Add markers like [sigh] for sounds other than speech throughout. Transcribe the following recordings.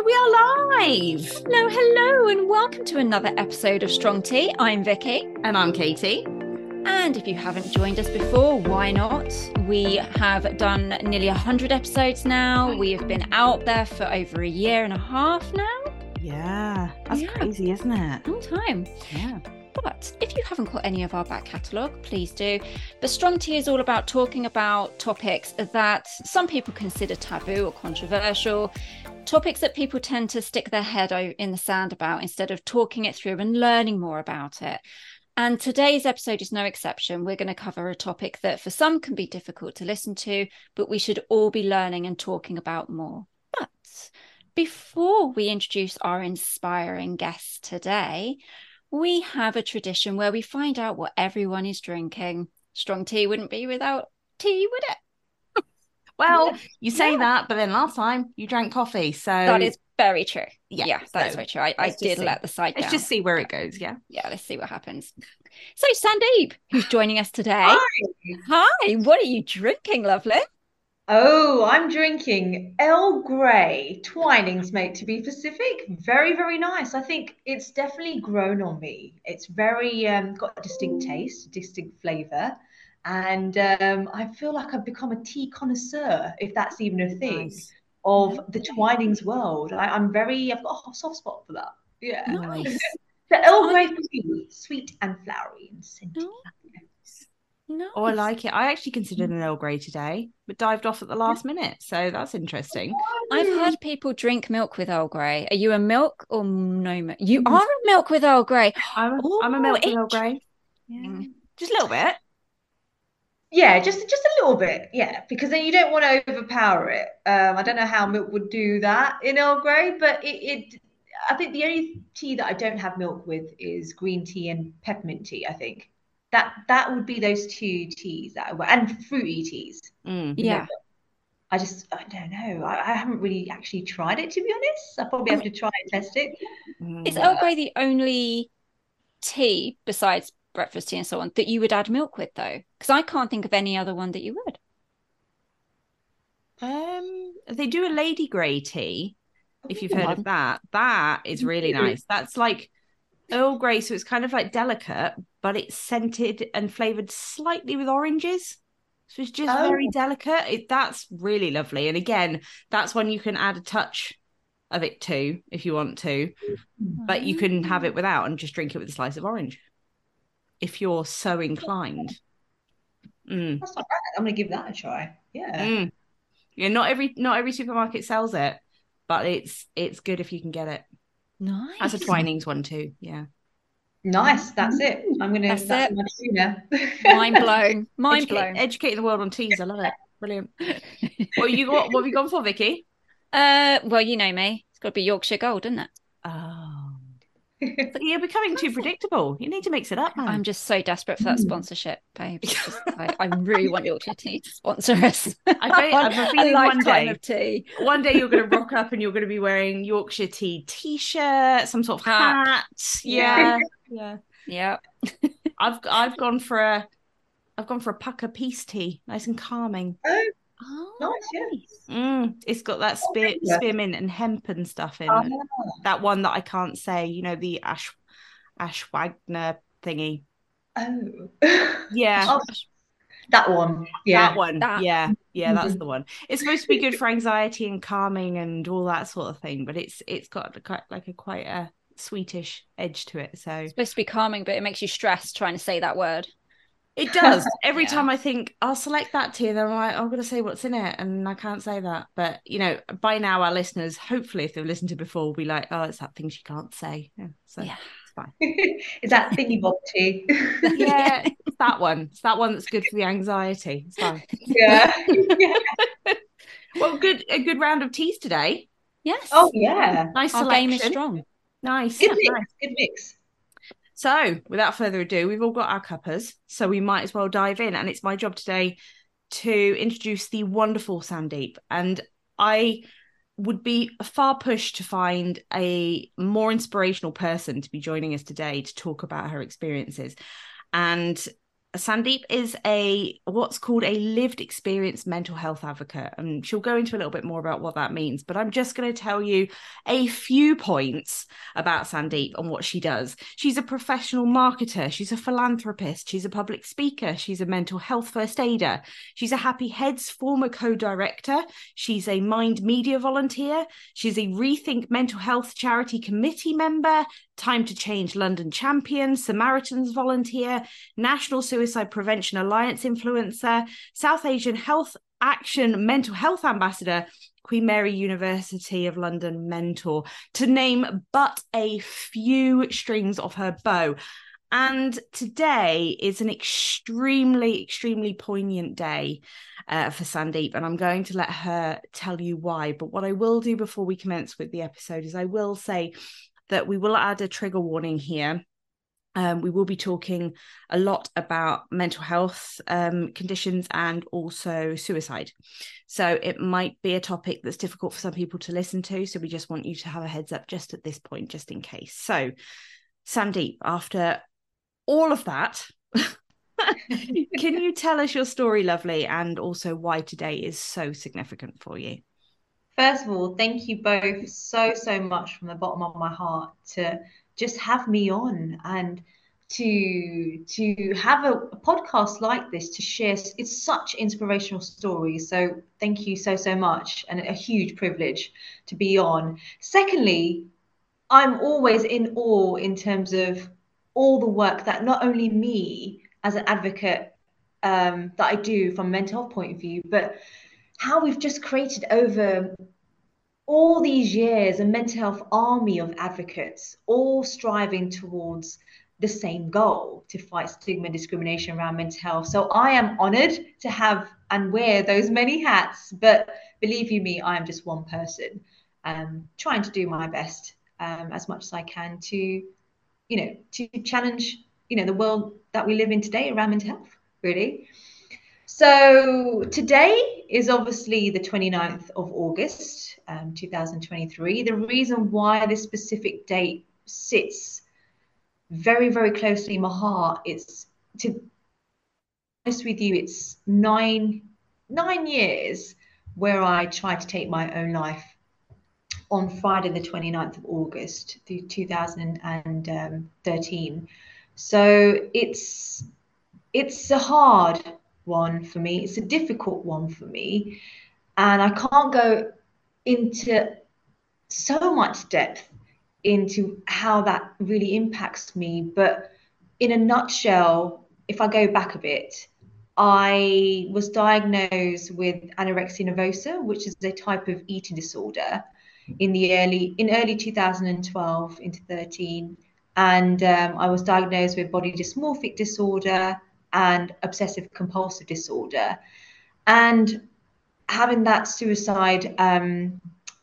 And we are live. Hello, hello, and welcome to another episode of Strong Tea. I'm Vicky. And I'm Katie. And if you haven't joined us before, why not? We have done nearly 100 episodes now. We have been out there for over a year and a half now. Yeah, that's Yeah. crazy, isn't it? Long time. Yeah. But if you haven't got any of our back catalogue, please do. The Strong Tea is all about talking about topics that some people consider taboo or controversial, topics that people tend to stick their head in the sand about instead of talking it through and learning more about it. And today's episode is no exception. We're going to cover a topic that for some can be difficult to listen to, but we should all be learning and talking about more. But before we introduce our inspiring guest today, we have a tradition where we find out what everyone is drinking. Strong tea wouldn't be without tea, would it? [laughs] Well, you say Yeah. that, but then last time you drank coffee. So that is very true. yeah, Yeah, that is so very true. I, I did see. let the side let's down. just see where it goes. Yeah. Yeah, let's see what happens. So, Sandeep, who's joining us today. Hi. Hi, what are you drinking, lovely? Oh, I'm drinking Earl Grey, Twinings, mate, to be specific. Very, very nice. I think it's definitely grown on me. It's very um, got a distinct taste, distinct flavour, and um, I feel like I've become a tea connoisseur, if that's even a thing, Nice. of the Twinings world. I, I'm very, I've got a soft spot for that. Yeah. Nice. [laughs] The Earl Grey sweet and flowery and scented. No. Oh, I like it. I actually considered an Earl Grey today, but dived off at the last minute. So that's interesting. I've heard people drink milk with Earl Grey. Are you a milk or no milk? You are a milk with Earl Grey. I'm a, I'm a milk with Earl Grey. Yeah. Just a little bit. Yeah, just just a little bit, yeah, because then you don't want to overpower it. Um, I don't know how milk would do that in Earl Grey, but it, it I think the only tea that I don't have milk with is green tea and peppermint tea, I think. That that would be those two teas that I would, and fruity teas. Mm. Yeah. I just I don't know. I, I haven't really actually tried it to be honest. I probably have to try and test it. Is Mm. Earl Grey the only tea besides breakfast tea and so on that you would add milk with though? Because I can't think of any other one that you would. Um, they do a Lady Grey tea. If you've heard Ooh. of that, that is really nice. That's like Earl Grey, so it's kind of like delicate, but it's scented and flavored slightly with oranges. So it's just very Oh. delicate. It, that's really lovely. And again, that's one you can add a touch of it to if you want to, but you can have it without and just drink it with a slice of orange if you're so inclined. Mm. That's not bad. I'm gonna give that a try. Yeah. Mm. Yeah, not every not every supermarket sells it, but it's it's good if you can get it. Nice. That's a Twinings one too. Yeah. Nice. That's it. I'm gonna That's that's it. my tuna. Mind blown. [laughs] Mind Educate, blown. educating the world on teas. I love it. Brilliant. [laughs] What you got? What have you gone for, Vicky? Uh, well, you know me. It's got to be Yorkshire Gold, isn't it? Oh, but you're becoming too predictable. You need to mix it up, man. I'm just so desperate for that Mm. sponsorship, babe. It's just, I, [laughs] I really want Yorkshire Tea to sponsor us. I bet- I have a [laughs] feeling one day- of tea. One day you're going to rock up and you're going to be wearing Yorkshire tea t-shirt, some sort of Hat. hat. Yeah, yeah. Yeah. I've I've gone for a I've gone for a Pukka peace tea, nice and calming. Oh, Nice, yeah. Mm, it's got that spear, yeah. spearmint and hemp and stuff in Ah. it. That one that I can't say, you know, the Ash Ashwagner thingy. Oh. Yeah, [laughs] Oh, that one. Yeah. that one. That. Yeah, yeah, that's the one. It's supposed to be good for anxiety and calming and all that sort of thing, but it's it's got quite like a quite a sweetish edge to it. So it's supposed to be calming, but it makes you stressed trying to say that word. It [laughs] does. Every Yeah. time I think I'll select that tea, then I'm like, I'm gonna say what's in it, and I can't say that. But you know, by now our listeners, hopefully, if they've listened to before, will be like, oh, it's that thing she can't say. Yeah, so Yeah. it's fine. [laughs] Is that thingy bob tea? [laughs] Yeah, it's that one. It's that one that's good for the anxiety. It's fine. Yeah. Well, good a good round of teas today. Yes. Oh yeah. Nice Our selection. game is strong. Nice. Good yeah, mix. nice. Good mix. So, without further ado, we've all got our cuppers, so we might as well dive in. And it's my job today to introduce the wonderful Sandeep. And I would be far pushed to find a more inspirational person to be joining us today to talk about her experiences. And Sandeep is a what's called a lived experience mental health advocate, and she'll go into a little bit more about what that means. But I'm just going to tell you a few points about Sandeep and what she does. She's a professional marketer, she's a philanthropist, she's a public speaker, she's a mental health first aider, she's a Happy Heads former co director, she's a Mind Media volunteer, she's a Rethink Mental Health Charity Committee member, Time to Change London champion, Samaritans volunteer, National Suicide Prevention Alliance influencer, South Asian Health Action mental health ambassador, Queen Mary University of London mentor, to name but a few strings of her bow. And today is an extremely, extremely poignant day uh, for Sandeep, and I'm going to let her tell you why. But what I will do before we commence with the episode is I will say that we will add a trigger warning here. Um, we will be talking a lot about mental health um, conditions and also suicide. So it might be a topic that's difficult for some people to listen to. So we just want you to have a heads up just at this point, just in case. So, Sandeep, after all of that, [laughs] can you tell us your story, lovely, and also why today is so significant for you? First of all, thank you both so, so much from the bottom of my heart to just have me on and to to have a, a, podcast like this to share it's such inspirational stories. So thank you so so much and a huge privilege to be on. Secondly i'm always in awe in terms of all the work that not only me as an advocate um, that i do from a mental health point of view but how we've just created over all these years a mental health army of advocates, all striving towards the same goal to fight stigma and discrimination around mental health. So I am honored to have and wear those many hats, but believe you me, I am just one person um, trying to do my best um, as much as I can to, you know, to challenge, you know, the world that we live in today around mental health, really. So today is obviously the 29th of August, um, 2023. The reason why this specific date sits very, very closely in my heart is to be honest with you, it's nine nine years where I tried to take my own life on Friday, the 29th of August, 2013. So it's it's a hard one for me. It's a difficult one for me. And I can't go into so much depth into how that really impacts me. But in a nutshell, if I go back a bit, I was diagnosed with anorexia nervosa, which is a type of eating disorder, in the early in early 2012 into 13, and um, I was diagnosed with body dysmorphic disorder, and obsessive compulsive disorder. And having that suicide um,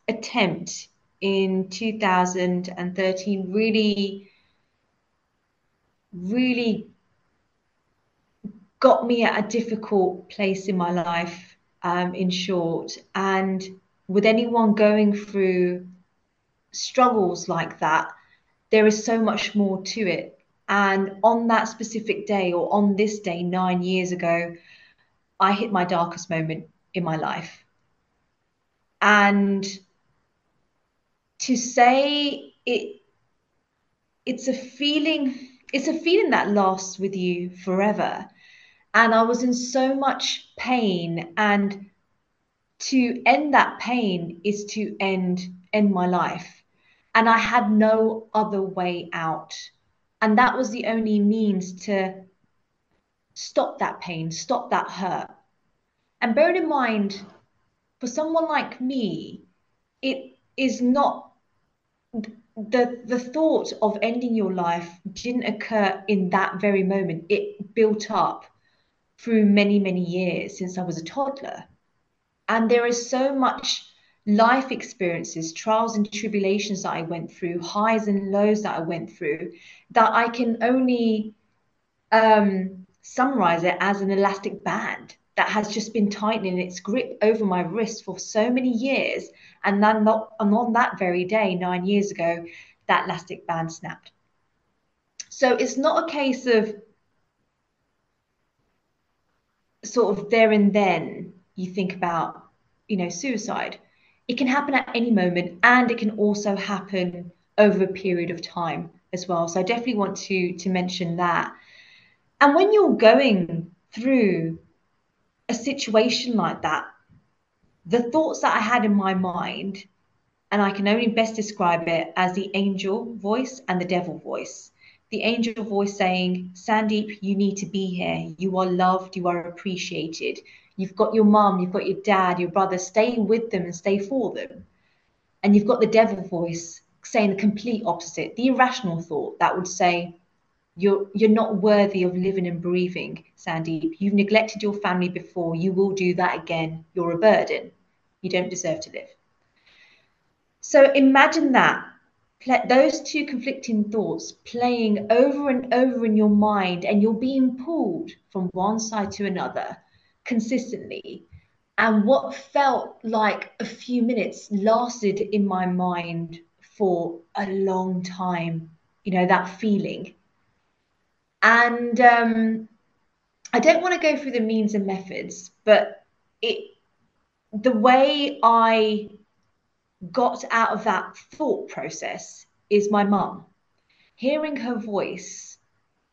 attempt in 2013 really, really got me at a difficult place in my life, um, in short. And with anyone going through struggles like that, there is so much more to it and on that specific day, or on this day nine years ago, I hit my darkest moment in my life. And to say it, it's a feeling, it's a feeling that lasts with you forever. And I was in so much pain. And to end that pain is to end end my life. And I had no other way out and that was the only means to stop that pain, stop that hurt. And bearing in mind, for someone like me, it is not the the thought of ending your life didn't occur in that very moment. It built up through many, many years since I was a toddler. And there is so much life experiences, trials and tribulations that I went through, highs and lows that I went through, that I can only um, summarize it as an elastic band that has just been tightening its grip over my wrist for so many years. And then not, and on that very day, nine years ago, that elastic band snapped. So it's not a case of sort of there and then you think about, you know, suicide. It can happen at any moment and it can also happen over a period of time as well. So I definitely want to to mention that. And when you're going through a situation like that, the thoughts that I had in my mind, and I can only best describe it as the angel voice and the devil voice. The angel voice saying, Sandeep, you need to be here. You are loved. You are appreciated. You've got your mum, you've got your dad, your brother. Stay with them and stay for them. And you've got the devil voice saying the complete opposite, the irrational thought that would say, you're you're not worthy of living and breathing, Sandeep. You've neglected your family before. You will do that again. You're a burden. You don't deserve to live. So imagine that those two conflicting thoughts playing over and over in your mind, and you're being pulled from one side to another consistently. And what felt like a few minutes lasted in my mind for a long time. You know, that feeling. And um, I don't want to go through the means and methods, but it the way I got out of that thought process is my mum. Hearing her voice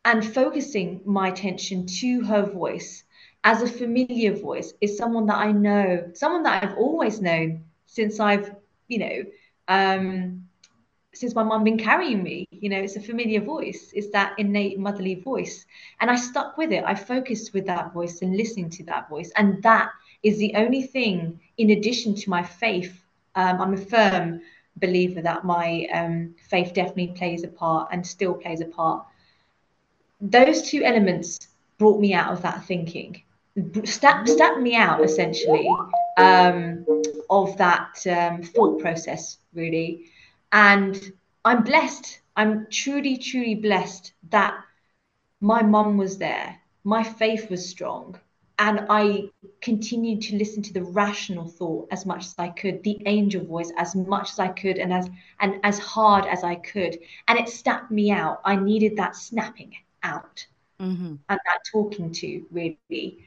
and focusing my attention to her voice as a familiar voice is someone that I know, someone that I've always known since I've, you know, um, since my mum been carrying me. You know, it's a familiar voice. It's that innate motherly voice. And I stuck with it. I focused with that voice and listening to that voice. And that is the only thing, in addition to my faith. Um, I'm a firm believer that my um, faith definitely plays a part and still plays a part. Those two elements brought me out of that thinking, snapped, snapped me out essentially um, of that um, thought process, really. And I'm blessed. I'm truly, truly blessed that my mum was there. My faith was strong. And I continued to listen to the rational thought as much as I could, the angel voice as much as I could, and as and as hard as I could. And it snapped me out. I needed that snapping out mm-hmm. and that talking to really.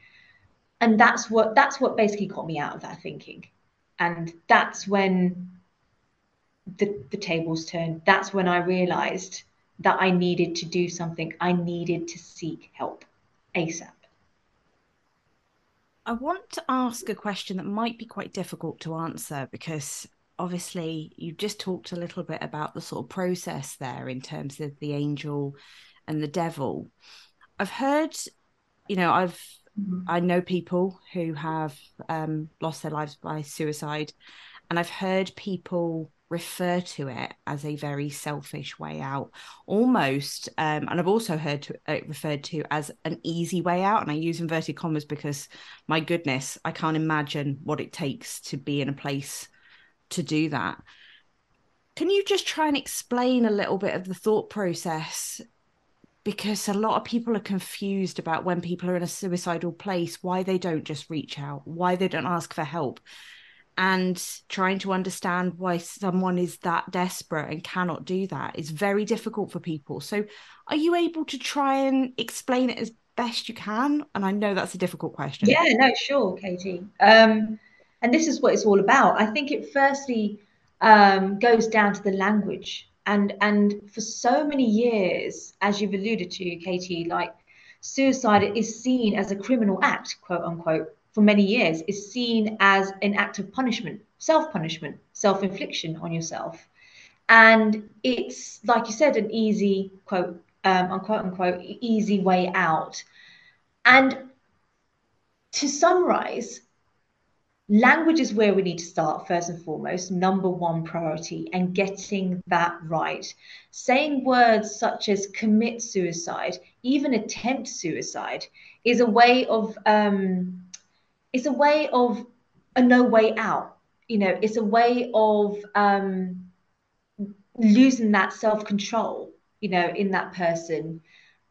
And that's what that's what basically got me out of that thinking. And that's when the, the tables turned. That's when I realized that I needed to do something. I needed to seek help ASAP. I want to ask a question that might be quite difficult to answer because obviously you just talked a little bit about the sort of process there in terms of the angel and the devil. I've heard, you know, I've mm-hmm. I know people who have um, lost their lives by suicide, and I've heard people refer to it as a very selfish way out almost um, and i've also heard it referred to as an easy way out and i use inverted commas because my goodness i can't imagine what it takes to be in a place to do that can you just try and explain a little bit of the thought process because a lot of people are confused about when people are in a suicidal place why they don't just reach out why they don't ask for help and trying to understand why someone is that desperate and cannot do that is very difficult for people. So, are you able to try and explain it as best you can? And I know that's a difficult question. Yeah, no, sure, Katie. Um, and this is what it's all about. I think it firstly um, goes down to the language. And, and for so many years, as you've alluded to, Katie, like suicide is seen as a criminal act, quote unquote for many years is seen as an act of punishment, self punishment, self infliction on yourself. And it's, like you said, an easy, quote, um, unquote, unquote, easy way out. And to summarize, language is where we need to start first and foremost, number one priority, and getting that right. Saying words such as commit suicide, even attempt suicide, is a way of um, it's a way of a no way out you know it's a way of um, losing that self control you know in that person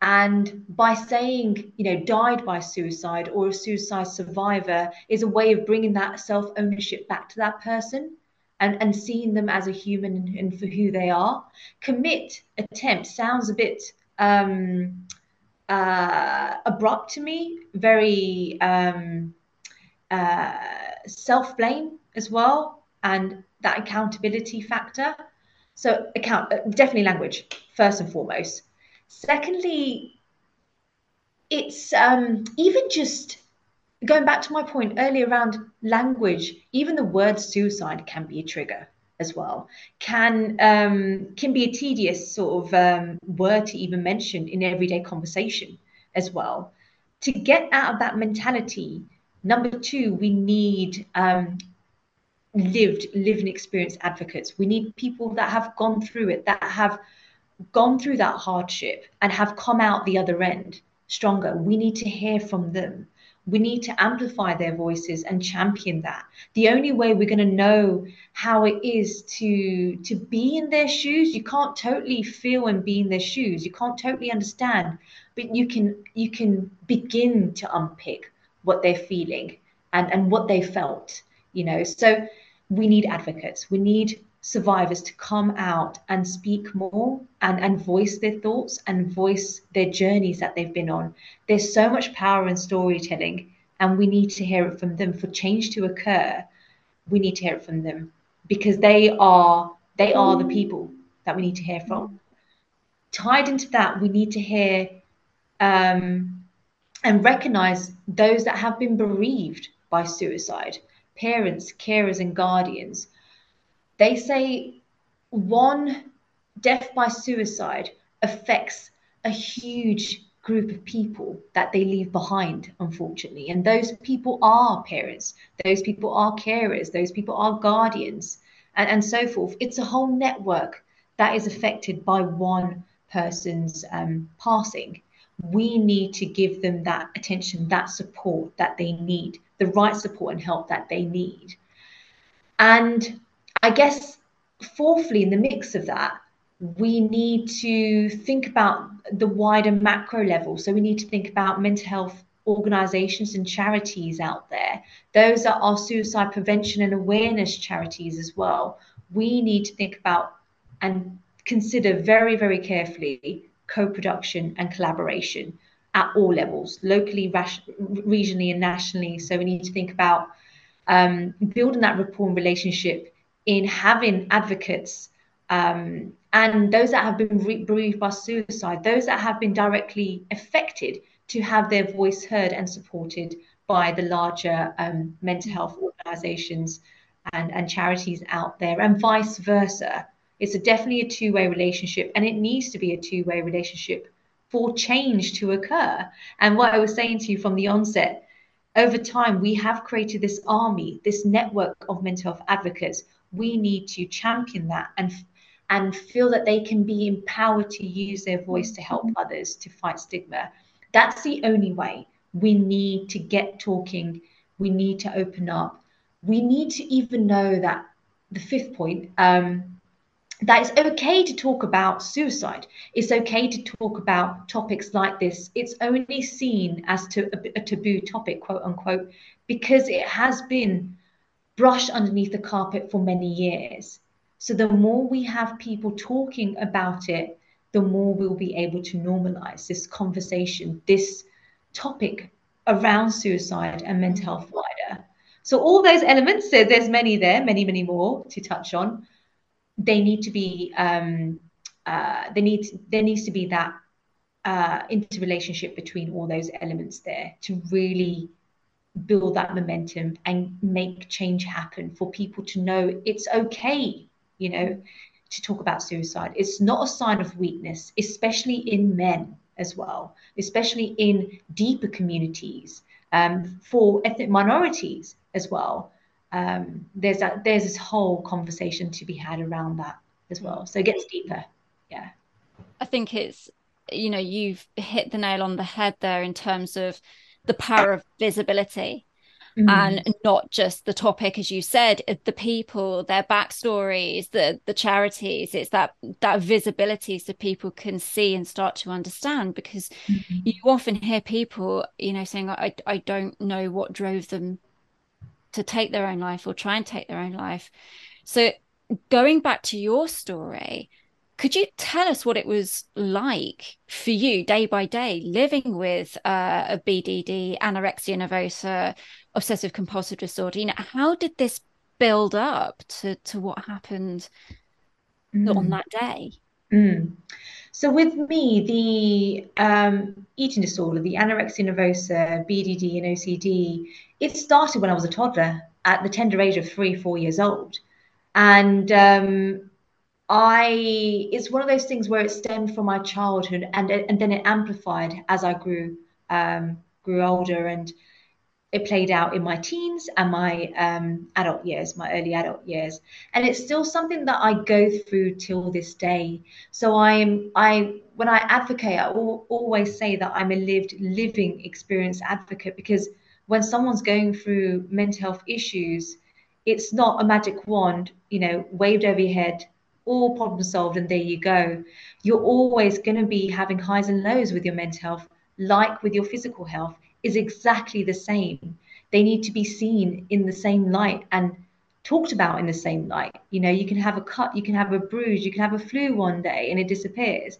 and by saying you know died by suicide or a suicide survivor is a way of bringing that self ownership back to that person and and seeing them as a human and, for who they are commit attempt sounds a bit um uh, abrupt to me, very um, uh, self blame as well, and that accountability factor. So, account uh, definitely language first and foremost. Secondly, it's um, even just going back to my point earlier around language. Even the word suicide can be a trigger as well. Can um, can be a tedious sort of um, word to even mention in everyday conversation as well. To get out of that mentality, number two, we need um, lived, lived experience advocates. We need people that have gone through it, that have gone through that hardship and have come out the other end stronger. We need to hear from them. We need to amplify their voices and champion that. The only way we're going to know how it is to to be in their shoes, you can't totally feel and be in their shoes. You can't totally understand, but you can you can begin to unpick what they're feeling and and what they felt. You know, so we need advocates. We need survivors to come out and speak more and, and voice their thoughts and voice their journeys that they've been on. There's so much power in storytelling, and we need to hear it from them. For change to occur, we need to hear it from them because they are they are the people that we need to hear from. Tied into that, we need to hear um, and recognize those that have been bereaved by suicide parents, carers, and guardians they say one death by suicide affects a huge group of people that they leave behind, unfortunately. And those people are parents, those people are carers, those people are guardians, and, and so forth. It's a whole network that is affected by one person's um, passing. We need to give them that attention, that support that they need, the right support and help that they need. And I guess, fourthly, in the mix of that, we need to think about the wider macro level. So we need to think about mental health organizations and charities out there. Those are our suicide prevention and awareness charities as well. We need to think about and consider very, very carefully co production and collaboration at all levels, locally, regionally, and nationally. So we need to think about um, building that rapport and relationship in having advocates um, and those that have been bereaved by suicide, those that have been directly affected to have their voice heard and supported by the larger um, mental health organizations and, and charities out there, and vice versa. It's a, definitely a two way relationship, and it needs to be a two way relationship for change to occur. And what I was saying to you from the onset, over time, we have created this army, this network of mental health advocates we need to champion that and and feel that they can be empowered to use their voice to help others to fight stigma. That's the only way. We need to get talking. We need to open up. We need to even know that the fifth point um, that it's okay to talk about suicide. It's okay to talk about topics like this. It's only seen as to a, a taboo topic, quote unquote, because it has been brushed underneath the carpet for many years. So the more we have people talking about it, the more we'll be able to normalize this conversation, this topic around suicide and mental health wider. So all those elements, so there's many there, many, many more to touch on. They need to be, um, uh, they need, there needs to be that uh, interrelationship between all those elements there to really build that momentum and make change happen for people to know it's okay, you know, to talk about suicide. It's not a sign of weakness, especially in men as well, especially in deeper communities um, for ethnic minorities as well. Um, there's that there's this whole conversation to be had around that as well. So it gets deeper. Yeah. I think it's you know you've hit the nail on the head there in terms of the power of visibility mm. and not just the topic as you said the people their backstories the the charities it's that that visibility so people can see and start to understand because mm-hmm. you often hear people you know saying I, I don't know what drove them to take their own life or try and take their own life so going back to your story could you tell us what it was like for you day by day living with uh, a BDD, anorexia nervosa, obsessive compulsive disorder? You know, how did this build up to to what happened mm. on that day? Mm. So with me, the um, eating disorder, the anorexia nervosa, BDD, and OCD, it started when I was a toddler at the tender age of three, four years old, and um, I it's one of those things where it stemmed from my childhood and and then it amplified as I grew um, grew older and it played out in my teens and my um, adult years, my early adult years, and it's still something that I go through till this day. So I'm I when I advocate, I always say that I'm a lived, living experience advocate because when someone's going through mental health issues, it's not a magic wand, you know, waved over your head all problem solved and there you go. You're always going to be having highs and lows with your mental health, like with your physical health, is exactly the same. They need to be seen in the same light and talked about in the same light. You know, you can have a cut, you can have a bruise, you can have a flu one day and it disappears.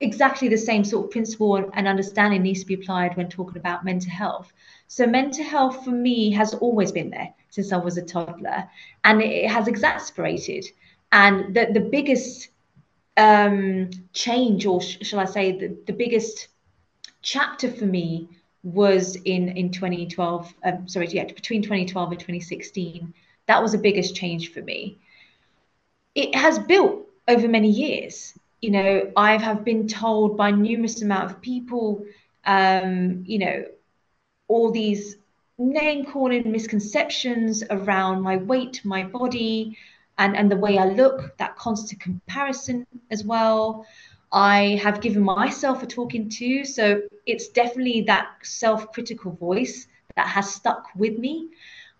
Exactly the same sort of principle and understanding needs to be applied when talking about mental health. So, mental health for me has always been there since I was a toddler, and it has exasperated and the, the biggest um, change, or sh- shall I say, the, the biggest chapter for me was in in 2012. Um, sorry, yeah, between 2012 and 2016. That was the biggest change for me. It has built over many years. You know, I have been told by numerous amount of people, um, you know, all these name calling misconceptions around my weight, my body, and, and the way I look, that constant comparison as well. I have given myself a talking to. So it's definitely that self critical voice that has stuck with me.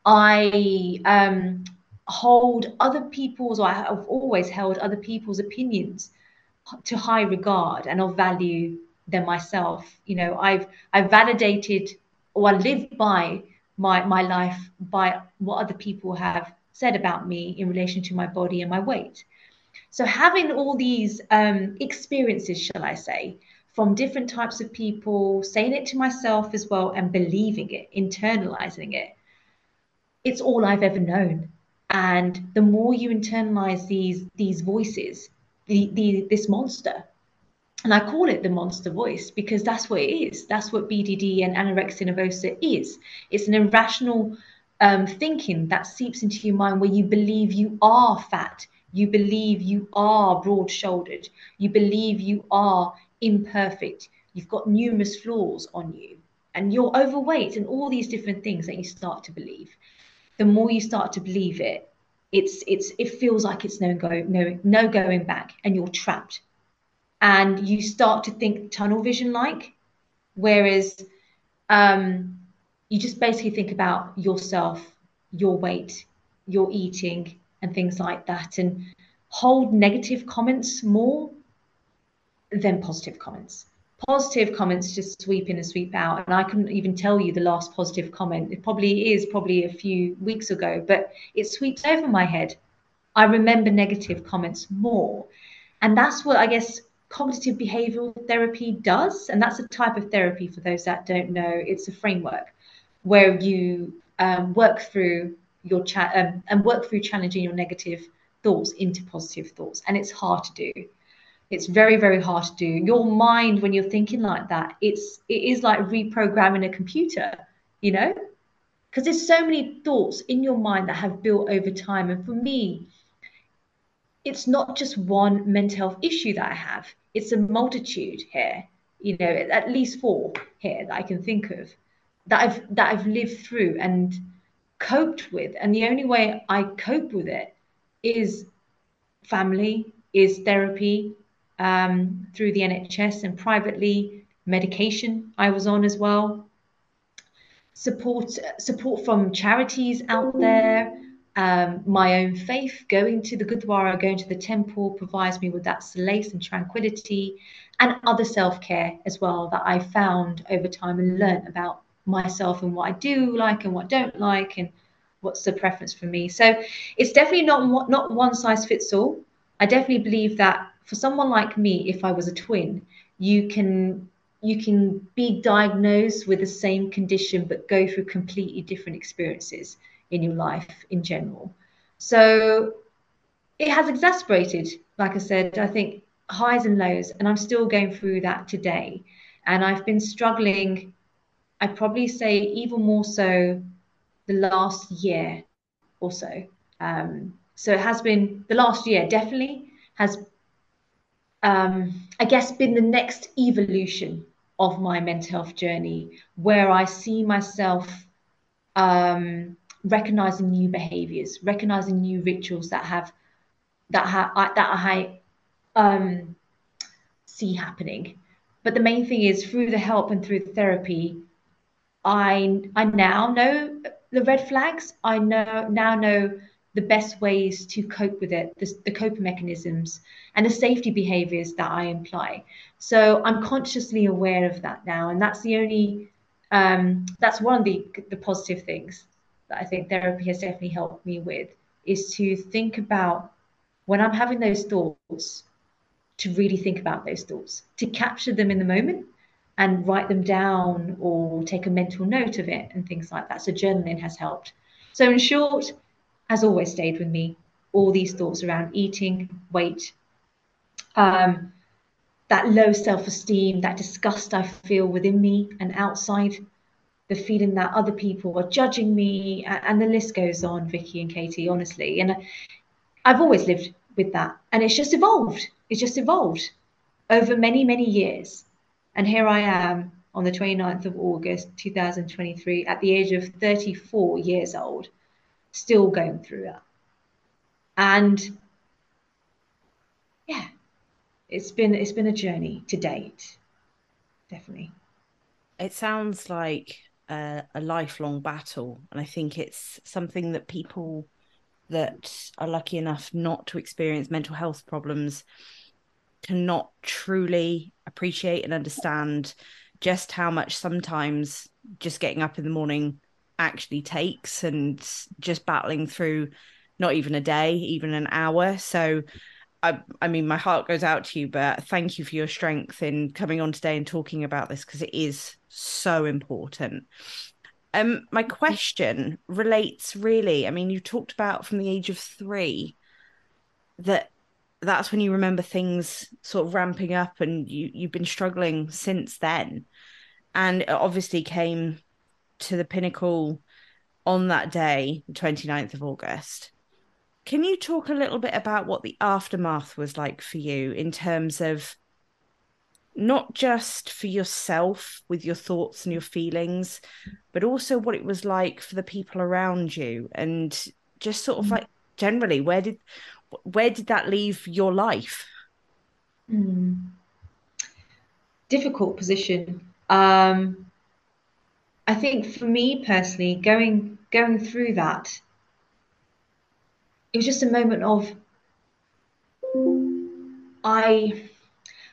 I um, hold other people's, or I have always held other people's opinions to high regard and of value than myself. You know, I've I've validated or I live by my my life by what other people have said about me in relation to my body and my weight. So, having all these um, experiences, shall I say, from different types of people, saying it to myself as well, and believing it, internalizing it, it's all I've ever known. And the more you internalize these these voices, the, the this monster, and I call it the monster voice because that's what it is. That's what BDD and anorexia nervosa is. It's an irrational um, thinking that seeps into your mind where you believe you are fat, you believe you are broad shouldered, you believe you are imperfect, you've got numerous flaws on you, and you're overweight, and all these different things that you start to believe. The more you start to believe it, it's it's it feels like it's no go no no going back, and you're trapped, and you start to think tunnel vision like, whereas um, you just basically think about yourself, your weight, your eating, and things like that, and hold negative comments more than positive comments. Positive comments just sweep in and sweep out. And I couldn't even tell you the last positive comment. It probably is probably a few weeks ago, but it sweeps over my head. I remember negative comments more. And that's what I guess cognitive behavioral therapy does. And that's a type of therapy for those that don't know. It's a framework where you um, work through your chat um, and work through challenging your negative thoughts into positive thoughts. And it's hard to do. It's very very hard to do. Your mind when you're thinking like that it's it is like reprogramming a computer you know? Because there's so many thoughts in your mind that have built over time. And for me it's not just one mental health issue that i have. It's a multitude here you know at least four here that i can think of that I've that I've lived through and coped with. And the only way I cope with it is family, is therapy um, through the NHS and privately, medication I was on as well. Support support from charities out there. Um, my own faith, going to the Gurdwara, going to the temple, provides me with that solace and tranquility, and other self care as well that I found over time and learned about myself and what I do like and what I don't like and what's the preference for me. So it's definitely not not one size fits all. I definitely believe that for someone like me, if I was a twin, you can you can be diagnosed with the same condition but go through completely different experiences in your life in general. So it has exacerbated, like I said, I think highs and lows, and I'm still going through that today. And I've been struggling, I'd probably say even more so the last year or so. Um, so it has been the last year definitely has, um, I guess, been the next evolution of my mental health journey where I see myself um, recognizing new behaviors, recognizing new rituals that have that have that I um, see happening. But the main thing is through the help and through the therapy, I I now know the red flags. I know now know the best ways to cope with it, the, the coping mechanisms, and the safety behaviors that I imply. So I'm consciously aware of that now, and that's the only um, that's one of the the positive things that I think therapy has definitely helped me with is to think about when I'm having those thoughts, to really think about those thoughts, to capture them in the moment and write them down or take a mental note of it and things like that. So journaling has helped. So in short, has always stayed with me. All these thoughts around eating, weight, um, that low self esteem, that disgust I feel within me and outside, the feeling that other people are judging me, and the list goes on, Vicky and Katie, honestly. And I've always lived with that. And it's just evolved. It's just evolved over many, many years. And here I am on the 29th of August 2023 at the age of 34 years old still going through that. And yeah, it's been it's been a journey to date, definitely. It sounds like a, a lifelong battle, and I think it's something that people that are lucky enough not to experience mental health problems cannot truly appreciate and understand just how much sometimes just getting up in the morning actually takes and just battling through not even a day, even an hour. So I, I mean, my heart goes out to you, but thank you for your strength in coming on today and talking about this because it is so important. Um, my question relates really. I mean, you talked about from the age of three that that's when you remember things sort of ramping up, and you you've been struggling since then, and it obviously came to the pinnacle on that day, 29th of August. Can you talk a little bit about what the aftermath was like for you in terms of not just for yourself with your thoughts and your feelings, but also what it was like for the people around you and just sort of mm. like generally where did where did that leave your life? Mm. Difficult position. Um, I think for me personally, going going through that, it was just a moment of I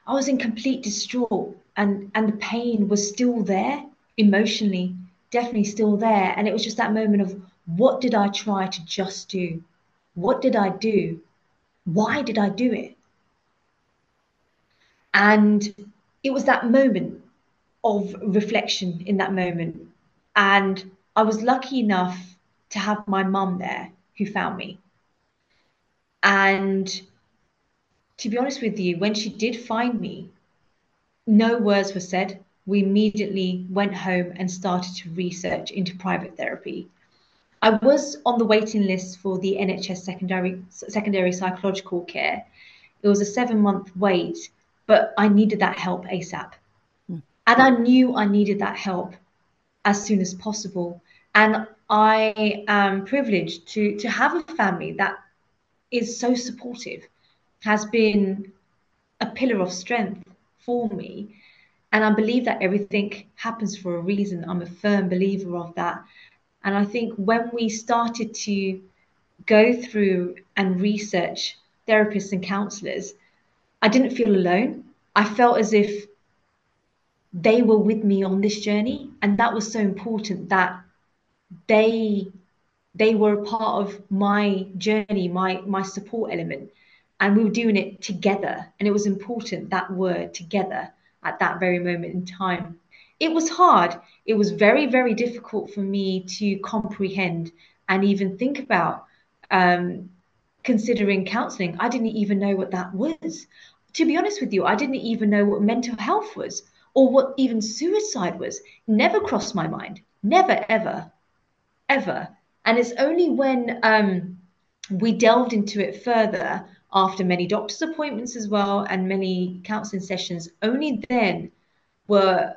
I was in complete distraught and and the pain was still there emotionally, definitely still there. And it was just that moment of what did I try to just do? What did I do? Why did I do it? And it was that moment of reflection in that moment and I was lucky enough to have my mum there who found me. And to be honest with you, when she did find me, no words were said. We immediately went home and started to research into private therapy. I was on the waiting list for the NHS secondary secondary psychological care. It was a seven month wait, but I needed that help ASAP. Mm. And I knew I needed that help as soon as possible. And I am privileged to, to have a family that is so supportive, has been a pillar of strength for me. And I believe that everything happens for a reason. I'm a firm believer of that. And I think when we started to go through and research therapists and counselors, I didn't feel alone. I felt as if they were with me on this journey and that was so important that they they were a part of my journey my my support element and we were doing it together. And it was important that word together at that very moment in time. It was hard. It was very, very difficult for me to comprehend and even think about um, considering counseling. I didn't even know what that was. To be honest with you, I didn't even know what mental health was or what even suicide was. Never crossed my mind. Never, ever, ever. And it's only when um, we delved into it further after many doctor's appointments as well and many counseling sessions, only then were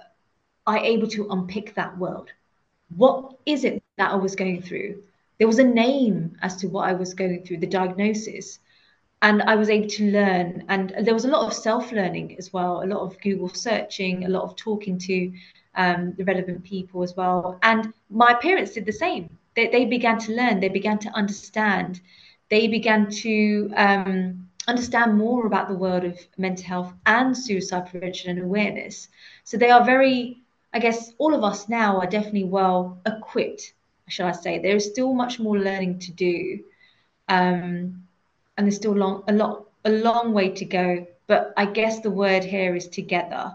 I able to unpick that world. What is it that I was going through? There was a name as to what I was going through, the diagnosis. And I was able to learn. And there was a lot of self learning as well, a lot of Google searching, a lot of talking to um, the relevant people as well. And my parents did the same. They, they began to learn, they began to understand they began to um, understand more about the world of mental health and suicide prevention and awareness. So they are very, I guess, all of us now are definitely well equipped, shall I say. There is still much more learning to do, um, and there's still long, a lot, a long way to go. But I guess the word here is together.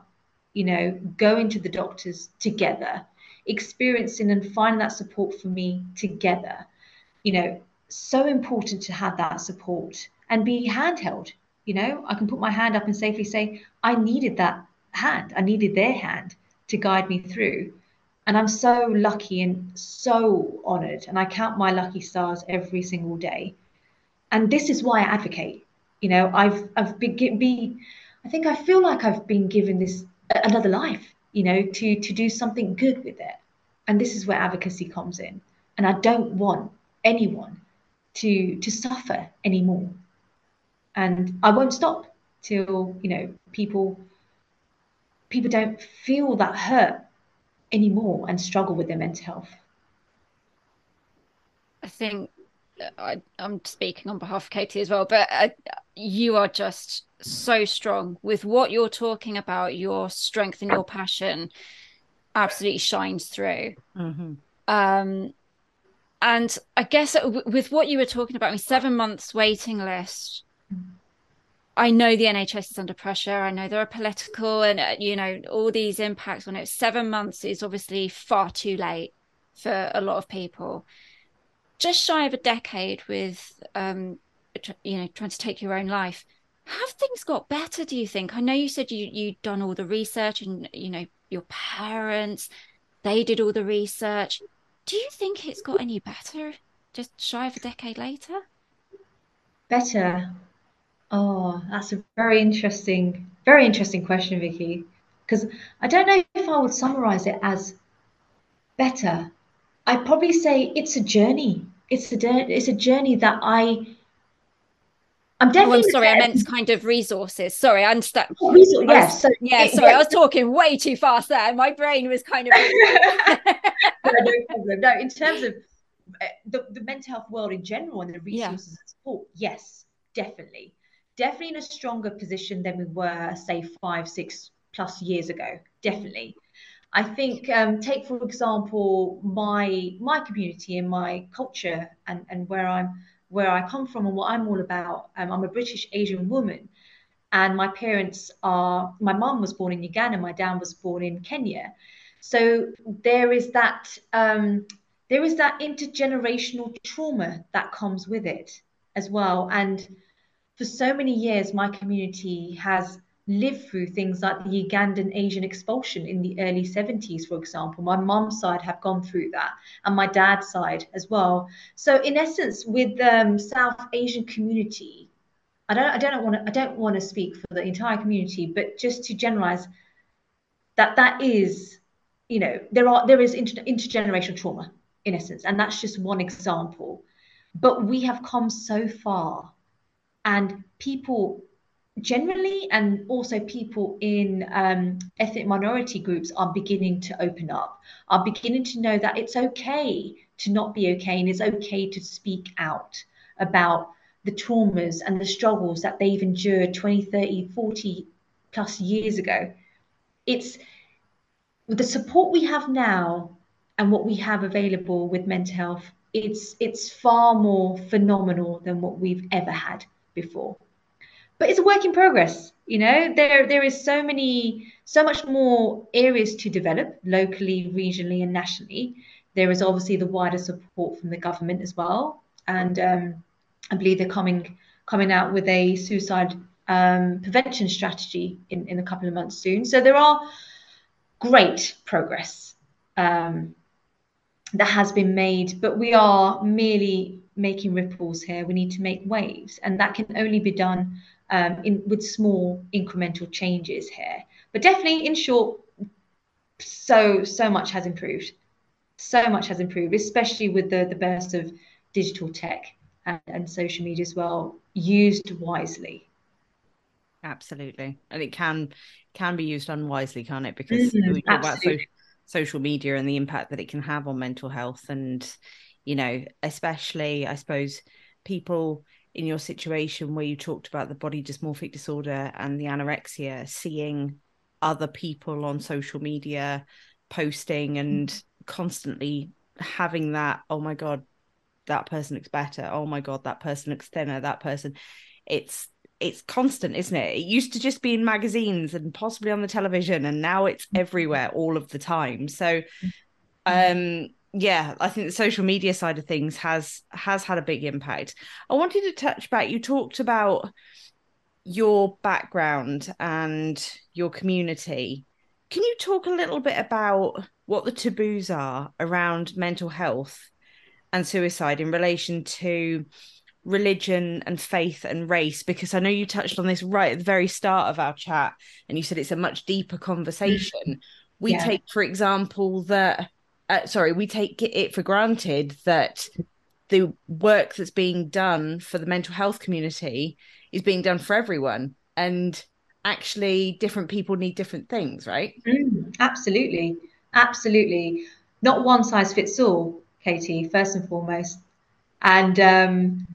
You know, going to the doctors together, experiencing and finding that support for me together. You know, so important to have that support and be handheld. You know, I can put my hand up and safely say, I needed that hand. I needed their hand to guide me through. And I'm so lucky and so honored. And I count my lucky stars every single day. And this is why I advocate. You know, I've I've been be I think I feel like I've been given this another life, you know, to to do something good with it. And this is where advocacy comes in. And I don't want anyone to to suffer anymore and i won't stop till you know people people don't feel that hurt anymore and struggle with their mental health i think I, am speaking on behalf of Katie as well, but uh, you are just so strong with what you're talking about. Your strength and your passion absolutely shines through. Mm-hmm. Um, and I guess with what you were talking about, I mean, seven months waiting list. I know the NHS is under pressure. I know there are political and uh, you know all these impacts on it. Seven months is obviously far too late for a lot of people. Just shy of a decade with, um, you know, trying to take your own life. Have things got better? Do you think? I know you said you you'd done all the research, and you know your parents, they did all the research do you think it's got any better just shy of a decade later? Better. Oh, that's a very interesting, very interesting question, Vicky. Because I don't know if I would summarize it as better. I'd probably say it's a journey. It's a it's a journey that I I'm definitely. Oh, I'm sorry. I meant kind of resources. Sorry, I understand. Oh, yes. So, yeah. It, sorry, I was talking way too fast there. My brain was kind of. [laughs] [laughs] no, no problem. No, in terms of eh, the, the mental health world in general and the resources yeah. and support, yes, definitely, definitely in a stronger position than we were, say, five, six plus years ago. Definitely. I think um, take for example my my community and my culture and and where I'm where I come from and what I'm all about. Um, I'm a British Asian woman, and my parents are. My mom was born in Uganda. My dad was born in Kenya. So there is that. Um, there is that intergenerational trauma that comes with it as well. And for so many years, my community has lived through things like the Ugandan Asian expulsion in the early 70s, for example. My mom's side have gone through that, and my dad's side as well. So, in essence, with the um, South Asian community, I don't, I don't want to, I don't want to speak for the entire community, but just to generalize that that is, you know, there are there is inter- intergenerational trauma in essence, and that's just one example. But we have come so far, and people generally and also people in um, ethnic minority groups are beginning to open up are beginning to know that it's okay to not be okay and it's okay to speak out about the traumas and the struggles that they've endured 20 30 40 plus years ago. It's the support we have now and what we have available with mental health it's it's far more phenomenal than what we've ever had before but it's a work in progress. You know, there there is so many, so much more areas to develop locally, regionally, and nationally. There is obviously the wider support from the government as well, and um, I believe they're coming coming out with a suicide um, prevention strategy in, in a couple of months soon. So there are great progress um, that has been made, but we are merely making ripples here. We need to make waves, and that can only be done um, in with small incremental changes here. But definitely, in short, so so much has improved. So much has improved, especially with the the burst of digital tech and, and social media as well, used wisely. Absolutely, and it can can be used unwisely, can't it? Because mm-hmm, we talk about so, social media and the impact that it can have on mental health, and you know, especially I suppose people in your situation where you talked about the body dysmorphic disorder and the anorexia, seeing other people on social media posting and mm-hmm. constantly having that, oh my God, that person looks better. Oh my God, that person looks thinner. That person, it's it's constant, isn't it? It used to just be in magazines and possibly on the television, and now it's mm-hmm. everywhere all of the time. So, mm-hmm. um, yeah, I think the social media side of things has has had a big impact. I wanted to touch back. You talked about your background and your community. Can you talk a little bit about what the taboos are around mental health and suicide in relation to religion and faith and race because I know you touched on this right at the very start of our chat and you said it's a much deeper conversation. Mm-hmm. We yeah. take, for example, that uh, sorry, we take it for granted that the work that's being done for the mental health community is being done for everyone, and actually, different people need different things, right? Mm, absolutely, absolutely. Not one size fits all, Katie. First and foremost, and um,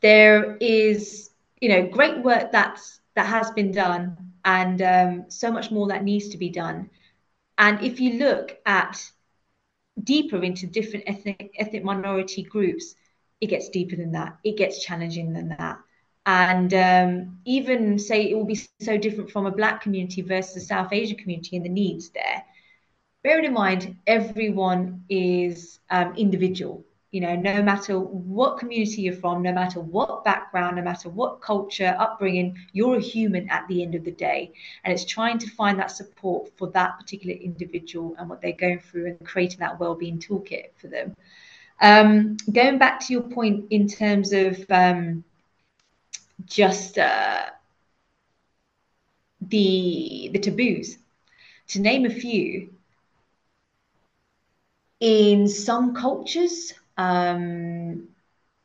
there is, you know, great work that's that has been done, and um, so much more that needs to be done. And if you look at deeper into different ethnic ethnic minority groups, it gets deeper than that. It gets challenging than that. And um, even say it will be so different from a black community versus a South Asian community and the needs there. Bearing in mind, everyone is um, individual you know no matter what community you're from no matter what background no matter what culture upbringing you're a human at the end of the day. And it's trying to find that support for that particular individual and what they're going through and creating that well-being toolkit for them. Um, going back to your point in terms of um, just uh, the the taboos to name a few in some cultures um,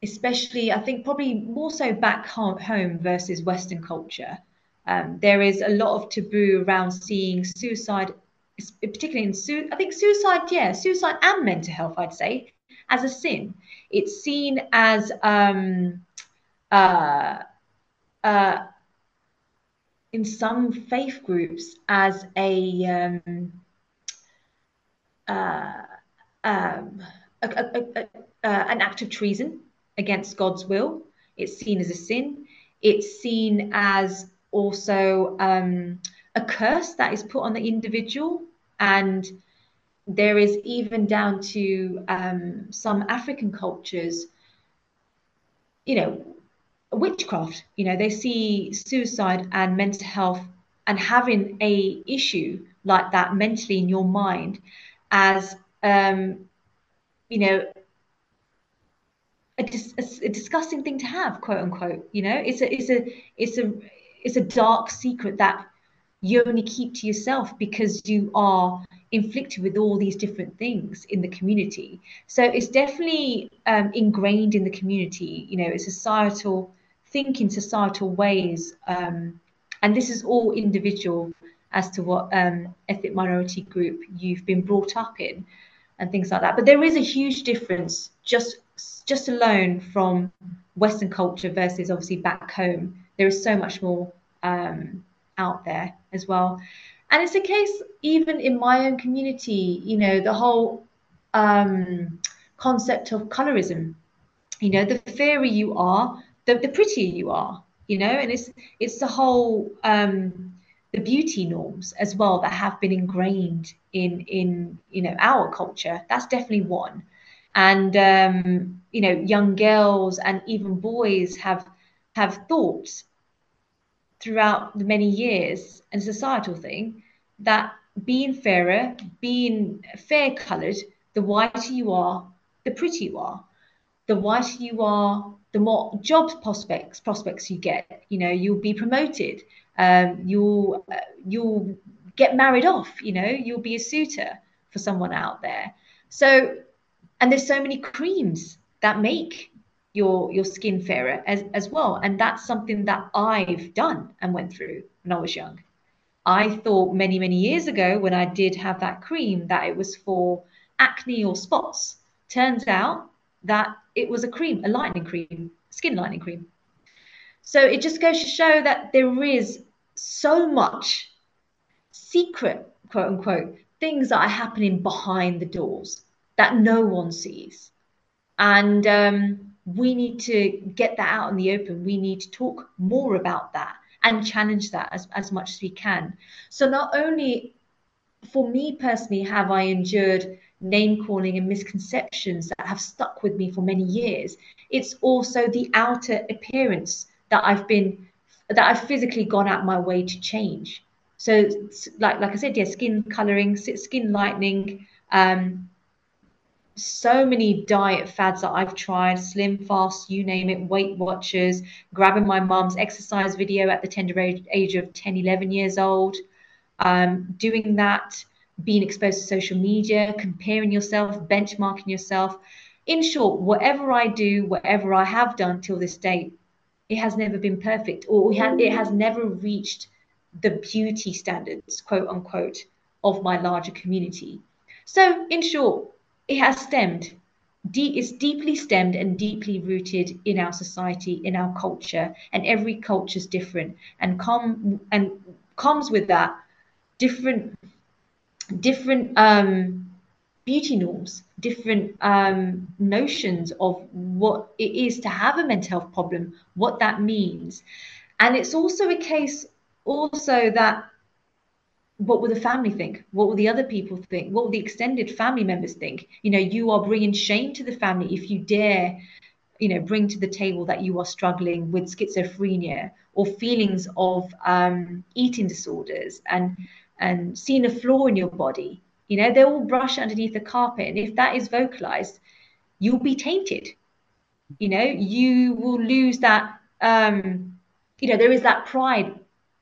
especially I think probably more so back home versus Western culture. Um, there is a lot of taboo around seeing suicide, particularly in su- I think suicide, yeah, suicide and mental health, I'd say, as a sin. It's seen as um, uh, uh, in some faith groups as a um, uh, um, a, a, a, an act of treason against God's will. It's seen as a sin. It's seen as also um, a curse that is put on the individual. And there is even down to um, some African cultures, you know, witchcraft. You know, they see suicide and mental health and having a issue like that mentally in your mind as um, you know a, a, a, disgusting thing to have quote unquote you know? It's a it's a it's a it's a dark secret that you only keep to yourself because you are inflicted with all these different things in the community. So it's definitely um, ingrained in the community you know it's societal thinking societal ways um, and this is all individual as to what um, ethnic minority group you've been brought up in and things like that. But there is a huge difference just just alone from Western culture versus obviously back home. There is so much more um, out there as well. And it's a case even in my own community, you know, the whole um, concept of colorism. You know, the fairer you are, the, the prettier you are. you know, and it's it's the whole um, the beauty norms as well that have been ingrained in in you know our culture. That's definitely one, and um, you know, young girls and even boys have have thought throughout the many years and societal thing that being fairer, being fair coloured, the whiter you are, the prettier you are. The whiter you are, the more job prospects prospects you get. You know, you'll be promoted. Um, you'll uh, you'll get married off. You know, you'll be a suitor for someone out there. So, and there's so many creams that make your your skin fairer as, as well. And that's something that I've done and went through when I was young. I thought many, many years ago when I did have that cream that it was for acne or spots. Turns out that it was a cream, a lightening cream, skin lightening cream. So it just goes to show that there is so much secret, quote unquote, things that are happening behind the doors that no one sees. And um, we need to get that out in the open. We need to talk more about that and challenge that as, as much as we can. So not only for me personally have I endured name calling and misconceptions that have stuck with me for many years, it's also the outer appearance that I've been that I've physically gone out my way to change. So like like I said, yeah, skin coloring, skin lightening, um, so many diet fads that I've tried, SlimFast, you name it, Weight Watchers, grabbing my mom's exercise video at the tender age, age of 10, 11 years old, um, doing that, being exposed to social media, comparing yourself, benchmarking yourself. In short, whatever I do, whatever I have done till this date, it has never been perfect or it has never reached the beauty standards, quote unquote, of my larger community. So, in short, it has stemmed. it's deeply stemmed and deeply rooted in our society, in our culture, and every culture is different. And come and comes with that different different um, beauty norms, different um, notions of what it is to have a mental health problem, what that means, and it's also a case also that what will the family think? What will the other people think? What will the extended family members think? You know, you are bringing shame to the family if you dare, you know, bring to the table that you are struggling with schizophrenia or feelings of um, eating disorders and and seeing a flaw in your body. You know, they're all brushed underneath the carpet, and if that is vocalized, you'll be tainted. You know, you will lose that. Um, you know, there is that pride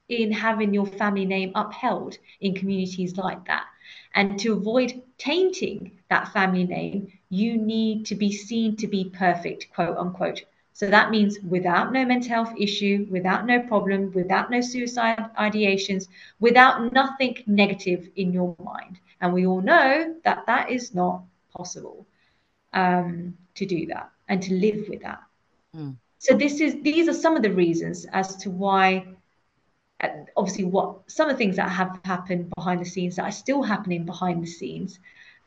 in having your family name upheld in communities like that. And to avoid tainting that family name, you need to be seen to be perfect, quote unquote. So that means without no mental health issue, without no problem, without no suicide ideations, without nothing negative in your mind. And we all know that that is not possible um, to do that and to live with that. Mm. So this is these are some of the reasons as to why obviously what some of the things that have happened behind the scenes that are still happening behind the scenes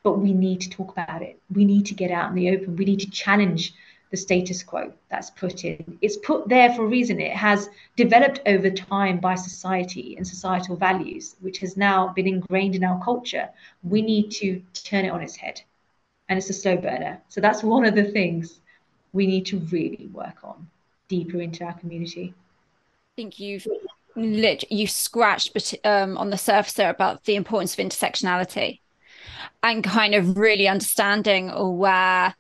but we need to talk about it we need to get out in the open we need to challenge the status quo that's put in. It's put there for a reason. It has developed over time by society and societal values which has now been ingrained in our culture. We need to turn it on its head. And it's a slow burner. So that's one of the things we need to really work on deeper into our community. I think you've you scratched um, on the surface there about the importance of intersectionality and kind of really understanding where